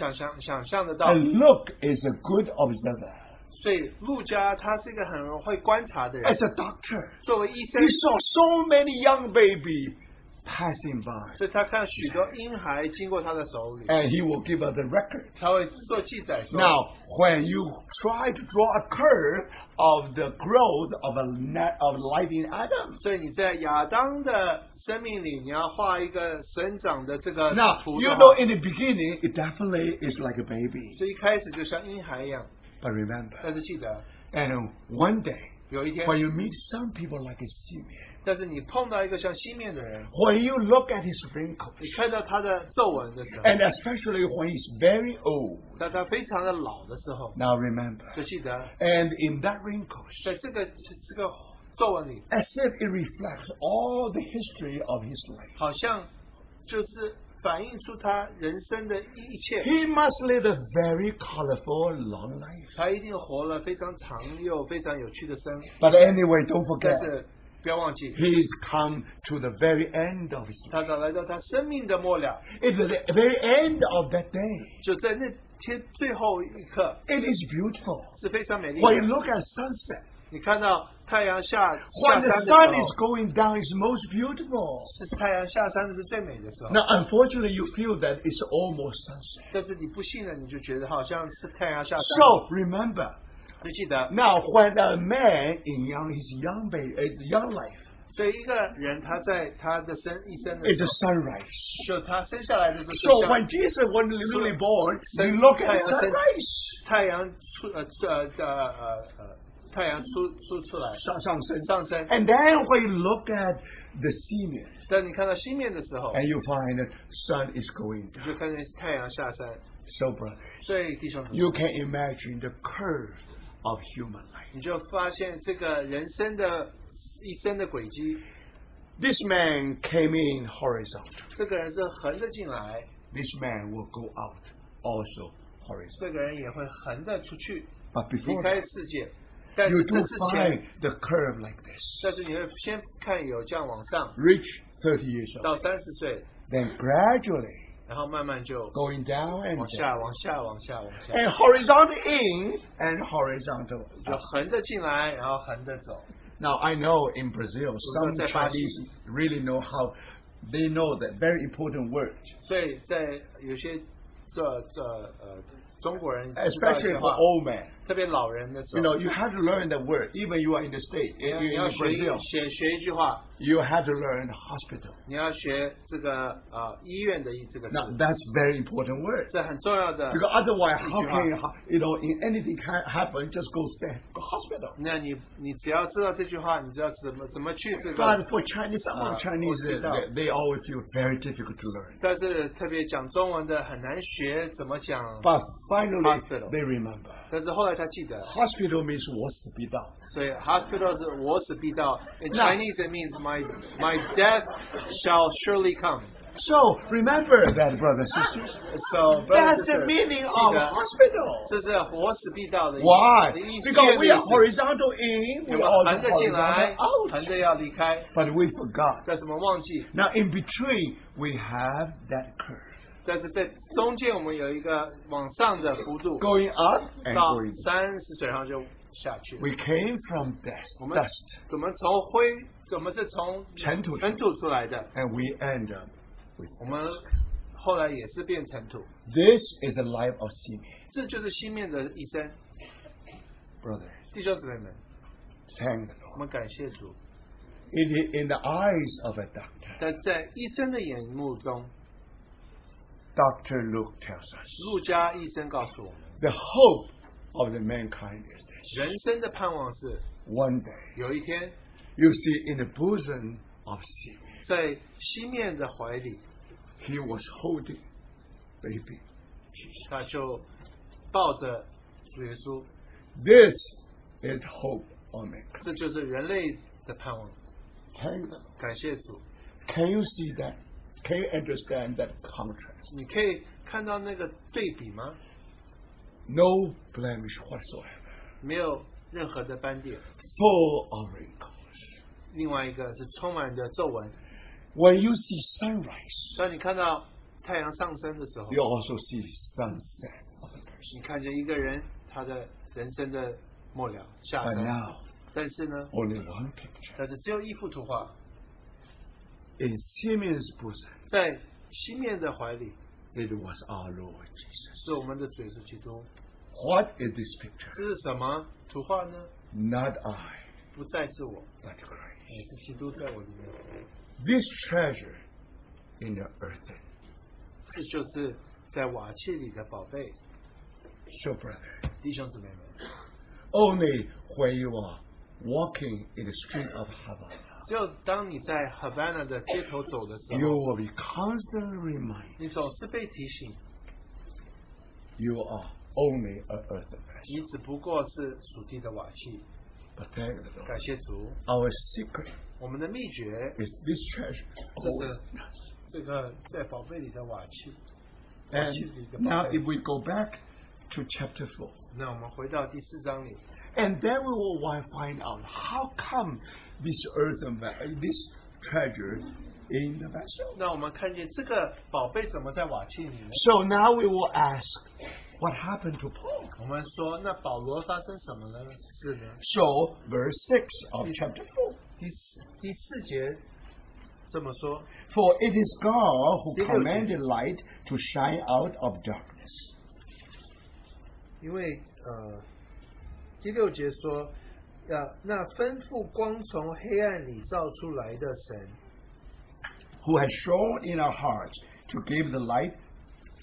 And Luke is a good observer. 所以路加他是一个很会观察的人。As a doctor, 作为医生，He saw so many young baby passing by. 所以他看许多婴孩经过他的手里。And he will give us the record. 他会做记载。Now, when you try to draw a curve of the growth of a net of life in Adam, 所以你在亚当的生命里，你要画一个生长的这个 now 图 you 的 know 话 in the beginning it definitely is like a baby. 所以一开始就像婴孩一样， But remember, 但是记得 and one day 有一天， when you meet some people like a Simeon, 但是你碰到一个像西面的人， when you look at his wrinkles, 你看到他的皱纹的时候， and especially when he's very old. 在他非常的老的时候， Now remember, 就记得 and in that wrinkles, 在这个这个皱纹里， as if it reflects all the history of his life. 好像就是 反映出他人生的一切。 He must live a very colorful, long life. 他一定活了非常长又非常有趣的生， But anyway, don't 但 forget, 是不要忘记， he's come to the very end of his life. 他早来到他生命的末了， It's the very end of that day. 就在那天最后一刻 It is beautiful. 是非常美丽 When you 的。 look at sunset, 你看到太阳下 when 下 the 山的 sun 时 is 候， going down, it's most beautiful. 是太阳下山的是最美的时候。 Now, unfortunately, you feel that it's almost sunset. 但是你不信了，你就觉得好像是太阳下山。 So remember, 就记得， now when a man in young his young baby, his young life 所以一个人他在他的生一生的 is 时 a 候， sunrise. 就他生下来的时候是 So 像 when Jesus was newly born, we Sun- look at太阳升- sunrise. 太阳出呃呃呃呃呃 太阳出出出来上-上升。上升， And then when you look at the semen, 当你看到西面的时候， and you find that sun is going 你 down. 就看见太阳下山。 So, brother, 所以弟兄姊妹， you can imagine the curve of human life. 你就发现这个人生的一生的轨迹， This man came in horizontal. 这个人是横着进来， This man will go out also horizontal. 这个人也会横着出去， But 离 before 开 that, 世界。 但 you 是 do 这之 find 前， the curve like this. 但是你会先看有这样往上 Reach 30 years old. 到三十岁， Then gradually 然后慢慢就 going down and 往 down. 下、往下、往下、往下， And horizontal in and horizontal 就 out. 横着进来，然后横着走。 Now I know in Brazil some在巴西。 Chinese really know how they know that very important word. 所以在有些这这呃中国人知道一 Especially 些 for 话， old men. 特别老人的时 You 候 know, you have to learn that word. Even you are in the state, 你要 in, 你要 in 学一 Brazil, 学学一句话， you have to learn hospital. 你要学这个呃医院的一这个字 Now that's very important word. 这很重要的。 Because otherwise, how 一句话。 can how, you know in anything can happen? Just go say go hospital. 那你你只要知道这句话，你知道怎么怎么去这 But 个。 for Chinese, among Uh, Chinese, they, hospital. they, they always feel very difficult to learn. 但是特别讲中文的很难学怎么讲， But finally, Hospital. they remember. 但是后来他记得， Hospital means 我死必到。所以 hospital 是我死必到。In 那 Chinese it means my my death shall surely come. So remember that, brothers and sisters. So That's brothers and the sisters， meaning 记 of 得 hospital. 这是活死必到的意思 Why? 的意思。 Because we are 意思 horizontal in, 我 we 们 are 横着进来 horizontal，横 out. 着要离开， But we forgot. 但是我们忘记， Now in between, we have that curve 但是在中间我们有一个往上的幅度， going up and 到 going. 三十岁，然后就 下去。We came from dust, 我们 dust, 我们从灰，怎么是从尘土尘土出来的，and we end up with. 我们后来也是变尘土。This is the life of Simeon, 这就是西面的一生，brother. 弟兄姊妹们，Thank the 我 Lord. 我们感谢主。In the, in the eyes of a doctor, 但在医生的眼目中，Doctor Luke tells us 路加医生告诉我们，the hope of the mankind is this: 人生的盼望是 one day 有一天 you see in the bosom of Simeon, 在西面的怀里， he was holding baby Jesus. 他就抱着主耶稣， This is hope of mankind. 这就是人类的盼望。 Thank the Lord. 感谢主， Can you see that? Can you understand that contrast? 你可以看到那个对比吗？ No blemish whatsoever, 没有任何的斑点。full of wrinkles. 另外一个是充满着皱纹。When you see sunrise, 当你看到太阳上升的时候，you also see sunset of a person. 你看见一个人他的人生的末了下 But 山。now, 但是呢，only one picture. 但是只有一幅图画，In Simeon's bosom, 在西面的怀里 it was our Lord Jesus. 是我们的主耶稣基督。 What is this picture? 这是什么图画呢？ Not I, 不再是我， but Christ. 也是基督在我里面。 This treasure in the earth. 这就是在瓦器里的宝贝， So, brother, 弟兄姊妹们。 only when you are walking in the street of Havana, 只有当你在 Havana 的街头走的时 you 候， will be constantly reminded 你总是被提醒， you are only an earth vessel. 你只不过是属地的瓦器。 But thank the Lord. 感谢主， Our secret 我们的秘诀 is this treasure. 这 always 是这个在宝贝里的瓦器。 And 器里的 now, 宝贝 if we go back to chapter 4, 那我们回到第四章里， and then we will wi- find out how come this earthen ve- this treasure in the vessel. 那我们看见这个宝贝怎么在瓦器里呢？ So now we will ask, what happened to Paul? 我们说，那保罗发生什么呢？是呢， So verse 6 of chapter 4. 第四第四节这么说， For it is God who 第六节。 commanded light to shine out of darkness. 因为呃，第六节说， 呃，那吩咐光从黑暗里照出来的神， who has shone in our hearts to give the light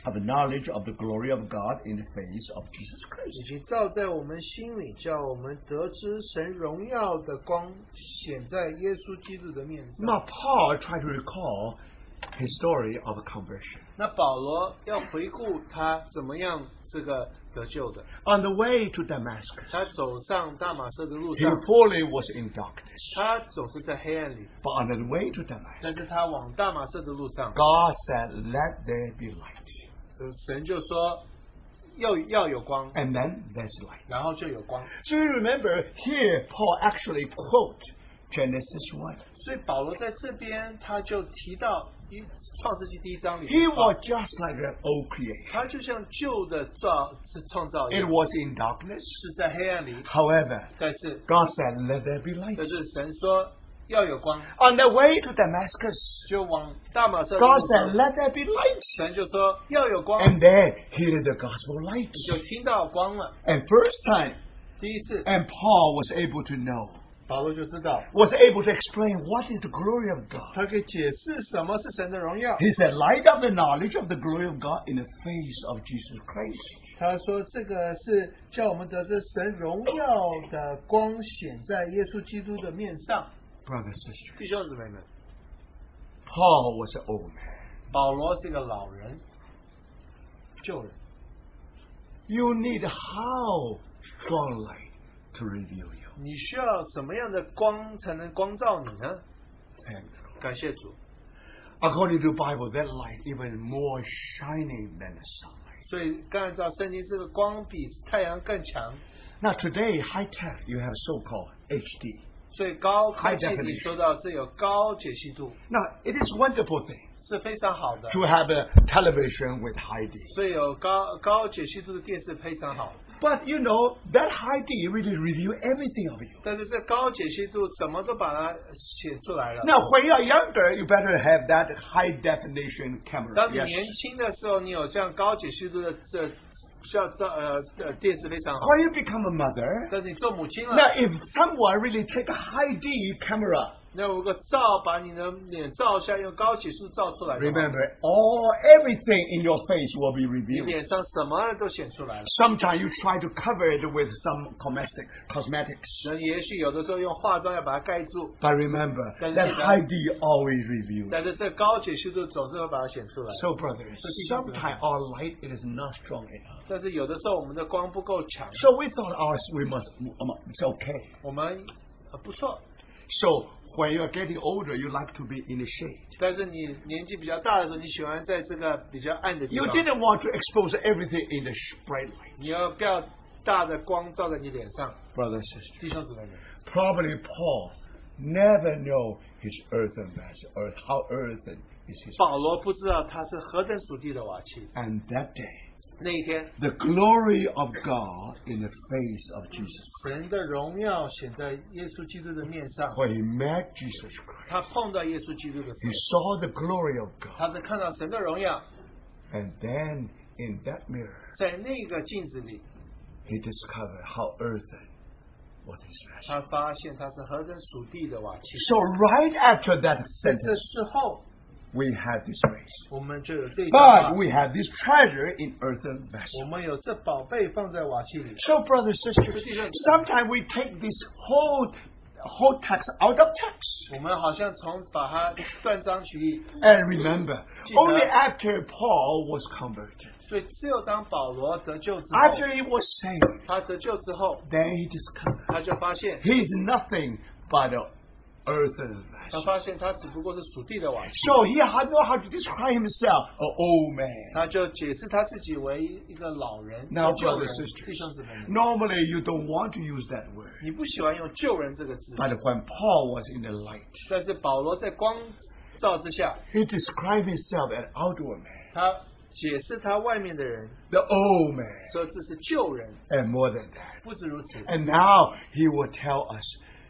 of the knowledge of the glory of God in the face of Jesus 已 Christ. 经照在我们心里，叫我们得知神荣耀的光显在耶稣基督的面上。 Now, Paul tried to recall his story of conversion. 那保罗要回顾他怎么样这个 得救的。 On the way to Damascus, 他走上大马色的路 he 上， reportedly was in darkness. 他总是在黑暗里， But on the way to Damascus, 但是他往大马色的路上， God said, Let there be light. 呃神就说要要有光， And then there's light. 然后就有光。 So you remember here, Paul actually quote Genesis 1. 所以保罗在这边他就提到一 创世纪第一章里 He 的话 was just like an old creation. 他就像旧的造是创造一 It 样， was in darkness. 是在黑暗里， However, 但是 God said, Let there be light. 但是神说要有光， On the way to Damascus, 就往大马色的 God 路 said, 上， Let there be light. 神就说要有光， And there, he did the gospel light. 你就听到光了。 And first time, 第一次， and Paul was able to know, 保罗就知道， was able to explain what is the glory of God. 他可以解释什么是神的荣耀。 He said, Light of the knowledge of the glory of God in the face of Jesus Christ. 他说这个是叫我们得知神荣耀的光显在耶稣基督的面上。 Brothers and sisters, 弟兄姊妹们， Paul was an old man. 保罗是一个老人，旧人。 You need how strong light to reveal you. 你需要什么样的光才能光照你呢.感谢主。According to Bible, that light even more shining than the sunlight. 所以，按照圣经，这个光比太阳更强。Now today, high tech, you have so-called HD. 所以高科技你说到是有高解析度，Now it is wonderful thing 是非常好的。to have a television with high D. 所以有高高解析度的电视非常好，But you know that high D really reveal everything of you. 但是这高解析度什么都把它写出来了。 Now when you are younger, you better have that high definition camera. 当你 Yes. 年轻的时候，你有这样高解析度的这像照呃呃电视非常好。 When you become a mother, 但是你做母亲了， now if someone really take a high D camera, 那有个照把你的脸照下，用高解析度照出来的话， remember all everything in your face will be 你 revealed. 脸上什么都显出来了。 Sometimes you try to cover it with some cosmetic cosmetics. 人也许有的时候用化妆要把它盖住， But remember, Then that see that- high D always reveals. 但是这高解析度总是会把它显出来。 So, brothers, sometimes our light it is not strong enough. 但是有的时候我们的光不够强， So we thought ours we must um, it's okay. 我们呃不错， So when you're getting older, you like to be in the shade. 但是你年纪比较大的时候，你喜欢在这个比较暗的地 You 方， didn't want to expose everything in the sh- bright light, 你要不要大的光照在你脸上， brothers and sisters. 弟兄姊妹们。 Probably Paul never know his earthen vessel or how earthen is his. 保罗不知道他是何等属地的瓦器。 And that day, 那一天， the glory of God in the face of Jesus. 神的荣耀显在耶稣基督的面上。 When he met Jesus Christ, 他碰到耶稣基督的时 he 候， saw the glory of God. 他在看到神的荣耀， And then in that mirror, 在那个镜子里， he discovered how earthen was his vessel. 他发现他是何等属地的瓦器。 So right after that 在这 sentence, 之后， we have this grace. 我们就有这一张画 But we have this treasure in earthen 我 vessels. 们有这宝贝放在瓦器里。 So, brothers and sisters, sometimes we take this whole whole text out of text. 我们好像从把它断章取义， And remember, Jesus. only after Paul was converted, 所以只有当保罗得救之后， after he was saved, 他得救之后， then he discovered 他就发现， he is nothing but an earthen 他 vessel. 发现他只不过是属地的瓦器， So he had know how to describe himself, an old man. 他就解释他自己为一个老人、 Now, 救人 brothers and sisters.。弟兄姊妹们， Normally, you don't want to use that word. 你不喜欢用救人这个字， But when Paul was in the light, 但是保罗在光照之下， he described himself as outward man, 他解释他外面的人 the old man, 说这是救人， and more than that. 不止如此， And now he will tell us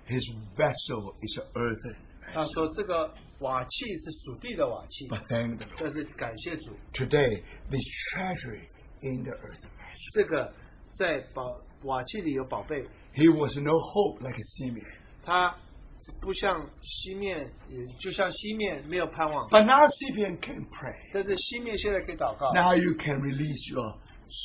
his vessel is earthen. 他说这个瓦器是属地的瓦器， But thank the Lord. 这是感谢主， Today, this treasury in the earthen vessel. 这个在宝瓦器里有宝贝， He was no hope like a Simeon. 它不像西面，也就像西面没有盼望， But now Simeon can pray. 但是西面现在可以祷告， Now you can release your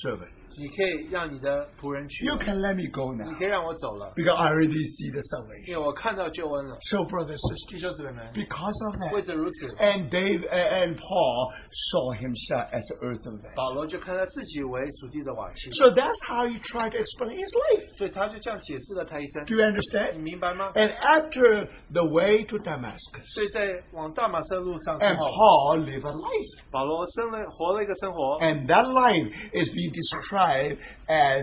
servant. 你可以让你的仆人去， You can let me go 你 now 可以让我走了， because I already see the 因 salvation. 为我看到救恩了。 So, brothers and sisters, 弟兄姊妹们， because of 为 that, 此如此， and Dave and Paul saw himself as an earthen vessel. 保罗就看他自己为属地的瓦器， So that's how he tried to explain his life. 所以他就这样解释了他一生 Do。you 你 understand? 明白吗？ And after the way to Damascus, 所以在往大马色路上之 and 后， Paul lived a life. 保罗生了活了一个生活， And that life is being described as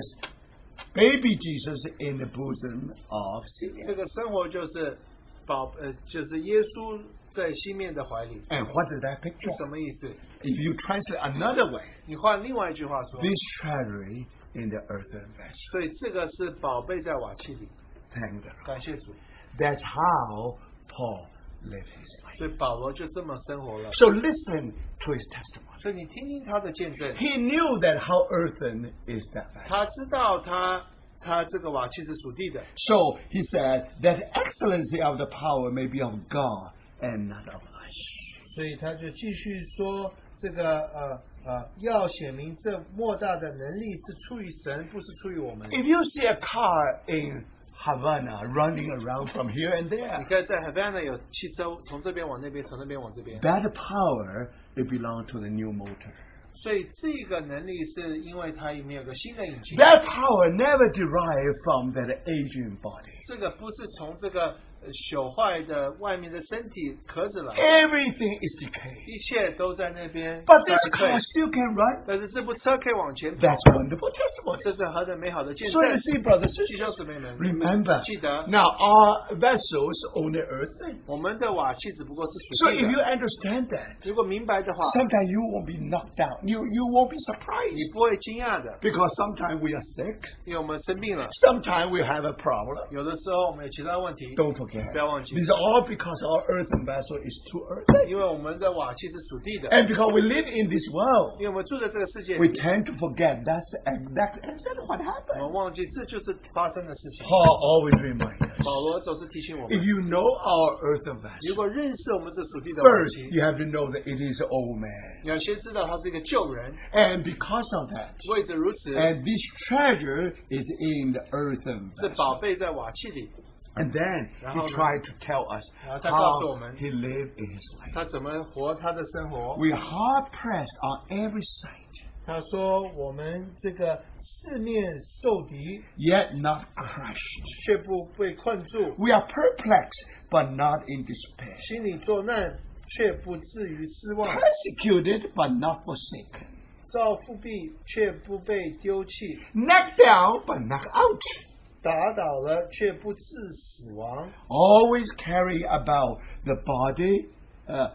baby Jesus in the bosom of 这 Simeon. 个生活就是保呃就是耶稣在西面的怀里， And what is that 是 picture? 什么意思？ If you translate another way, 你换另外一句话说， this treasury in the earthen vessel. 所以这个是宝贝在瓦器里， Thank the Lord. 感谢主。 That's how Paul lived his life. 所以保罗就这么生活了。So listen to his testimony. 所以你听听他的见证，He knew that how earthen is that. 他知道他他这个瓦器是属地的，So he said that excellency of the power may be of God and not of us. 所以他就继续说这个呃呃，要显明这莫大的能力是出于神，不是出于我们。If you see a car in Havana running around from here and 你 there, 看在海边呢有汽车从这边往那边，从那边往这边， that power it belongs to the new motor. 所以这个能力是因为它里面有个新的引擎， That power never derived from that aging body. 这个不是从这个呃 朽坏的外面的身体壳子来， Everything is decayed. 一切都在那边 But this 衰退 car still can run. 但是这部车可以往前跑， That's wonderful testimony. 这是何等美好的见 So 证 you！see, brothers and 弟兄 sisters, 姊妹们， remember, 记得 now our vessels only earthen. 我们的瓦器只不过是 So 属 if 地 you 的。 understand that, 如果明白的话， sometimes you won't be knocked down. You, you won't be 你 surprised. 不会惊讶的， Because sometimes we are sick. 因为我们生病了， Sometimes we have a problem. 有的时候我们有其他问题， Don't forget. 不要忘记 These are all because our earthen vessel is too earthen. 因为我们的瓦器是属地的， And because we live in this world, 因为我们住在这个世界 we 里， tend to forget that's, that's exactly what 我 happened. 们忘记这就是发生的事情。 Paul always reminds us. 保罗总是提醒我 If 们， you know our earthen 如 vessel, 果认识我们这属地的瓦 first 器， you have to know that it is an old man. 你要先知道他是一个旧人， And because of that, 为此如此， and this treasure is in the earthen 是 vessel. 宝贝在瓦器里， And then 然后 he 呢？ tried to tell us 然后他告诉我 how 们 he lived in his life. 他怎么活他的生活。 We're hard pressed on every side, 他说：“我们这个四面受敌， yet not crushed. 却不被困住； We are perplexed, but not in despair. 心里作难，却不至于失望； Persecuted, but not forsaken. 遭复辟，却不被丢弃； Knocked down, but not out. 打倒了，却不致死亡。 Always carry about the body, uh,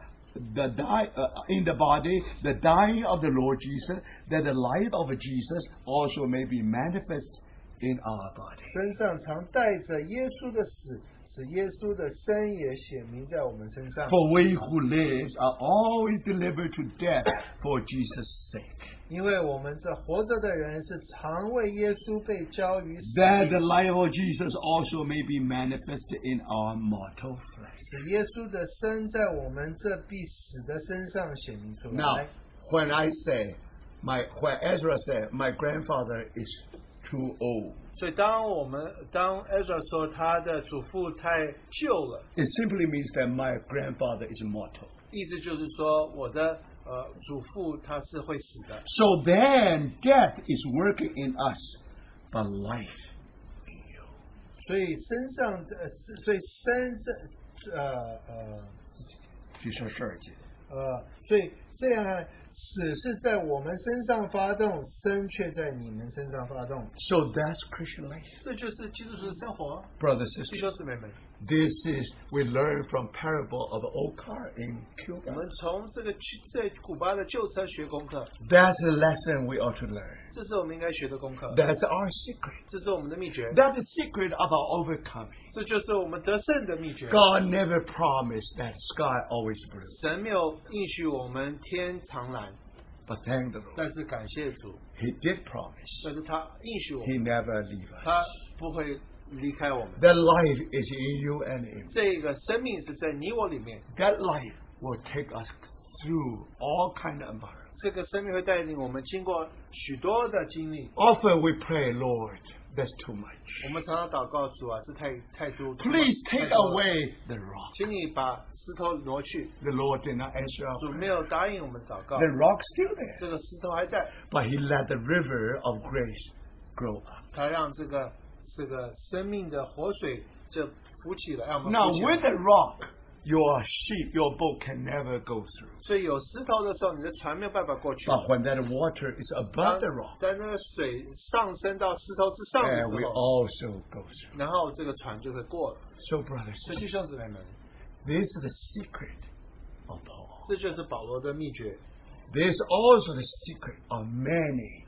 the die, uh, in the body, the dying of the Lord Jesus, that the life of Jesus also may be manifest in our body. 身上常带着耶稣的死，使耶稣的生也显明在我们身上。 For we who live are always delivered to death for Jesus' sake. 因为我们这活着的人是常为耶稣被交于死 that 地 the life of Jesus also may be manifested in our mortal flesh. 使耶稣的生在我们这必死的身上显明出 Now, 来。 when I say, my when Ezra said, my grandfather is too old, 所以当我们当 Ezra 说他的祖父太旧了， it simply means that my grandfather is mortal. 意思就是说我的 呃祖父他是会死的。So then, death is working in us, but life in you. 所以身上的，呃所以身的呃呃第十二节。呃，所以这样呢，死是在我们身上发动，生却在你们身上发动。So that's Christian life, 这就是基督徒的生活，brothers 弟 sisters. 弟兄姊妹们。This is we learn from parable of an old car in 我 Cuba. 们从这个去在古巴的旧车学功课， That's the lesson we ought to learn. 这是我们应该学的功课， That's our secret. 这是我们的秘诀， That's the secret of our overcoming. 这就是我们得胜的秘诀。 God never promised that sky always blue. 神没有应许我们天常蓝， But thank the Lord. 但是感谢主， He did promise. 但是他应许我 He 们， never leave 他 us. 不会 离开我们。 That life is in you and in me. 这个生命是在你我里面， That life will take us through all kind of environments. 这个生命会带领我们经过许多的经历。 Often we pray, Lord, that's too much. 我们常常祷告主啊，这太太多。 Please take 太多了 away the rock. 请你把石头挪去。 The Lord did not answer our 主 prayer. 没有答应我们祷告 The，rock's still there. 这个石头还在， But He let the river of grace grow up. 他让这个 这个生命的活水就浮起来，让我们 Now, 浮起 with 来。 the rock, your sheep, your boat can never go through. 所以有石头的时候，你的船没有办法过去。 But when that water is 当 above the rock, 当那个水上升到石头之上的 and we 时候， also go through. 然后这个船就会过了。 So, brothers, 所以弟兄姊妹们， this is the secret of Paul. 这就是保罗的秘诀。 This is also the secret of many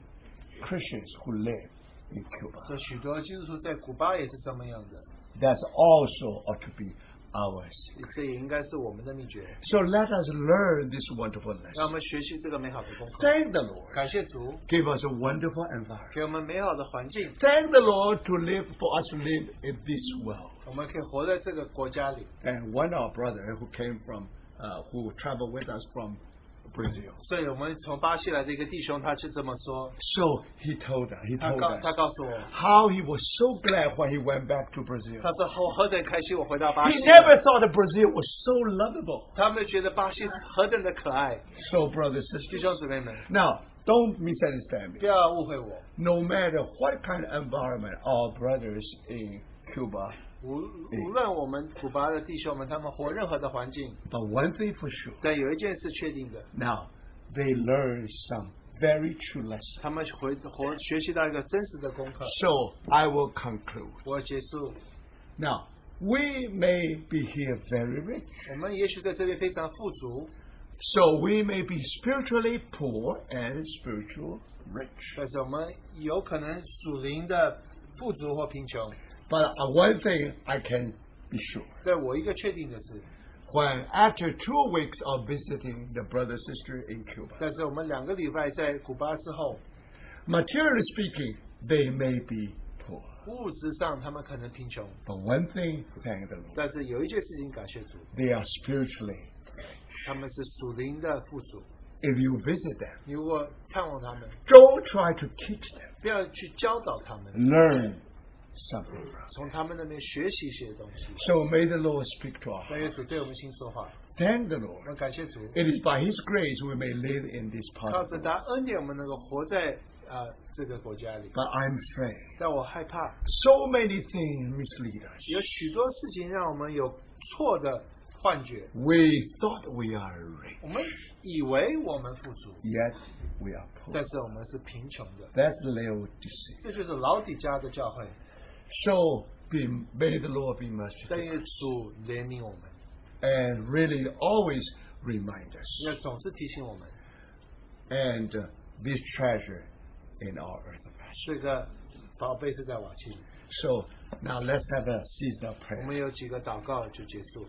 Christians who live in Cuba. 这许多基督徒在古巴也是这么样的， That's also ought to be our secret. 这也应该是我们的秘诀。 So let us learn this wonderful 让我 lesson. 们学习这个美好的功课。 Thank the Lord. 感谢主， Give us a wonderful environment. 给我们美好的环境， Thank the Lord to live for us to live in this world. 我们可以活在这个国家里。 And one of our brother who came from, uh, who traveled with us from Brazil. 所以我们从巴西来的一个弟兄，他是这么说， So he told us, he 他 told 告 us 他告诉我， how he was so glad when he went back to Brazil. 他说我何等开心，我回到巴 He 西。 never thought that Brazil was so lovable. 他们觉得巴西何等的可爱， So, brothers 弟 sisters, 兄姊妹们， now don't misunderstand me. 不要误会我。 No matter what kind of environment our brothers in Cuba, 无无论我们古巴的弟兄们，他们活任何的环境， but one thing for sure, 但有一件事确定的， now they learn some very true lessons. 他们回活学习到一个真实的功课。 So I will conclude. 我结束， Now, we may be here very rich. 我们也许在这边非常富足， So we may be spiritually poor and spiritual rich. 但是我们有可能属灵的富足或贫穷。 But uh, one thing I can be sure. 但我一个确定的是， When after two weeks of visiting the brother sister in Cuba, 但是我们两个礼拜在古巴之后， materially speaking, they may be poor. 物质上他们可能贫穷， But one thing, thank the Lord, 但是有一件事情感谢主， they are spiritually. 他们是属灵的富足。 If you visit them, 你如果看望他们， don't try to teach them. 不要去教导他们， Learn From. 从他们那边学习一些东西。So may the Lord speak to hearts. 愿主对我们心说话，Thank the Lord. 那感谢主，It is by His grace we may live in this part 靠着.他恩典，我们能够活在呃这个国家里。But I'm afraid 但我害怕 so many things mislead us. 有许多事情让我们有错的幻觉，We thought we are rich, 我们以为我们富足，yet we are poor. 但是我们是贫穷的。That's Laodicea. 这就是老底家的教会。So be, may the Lord be 但 merciful 愿主怜悯我们， and really always remind us 要总是提醒我们， and uh, this treasure in our earth vessel. 这个宝贝是在瓦器里。 So now let's have a season of 我 prayer. 们有几个祷告就结束。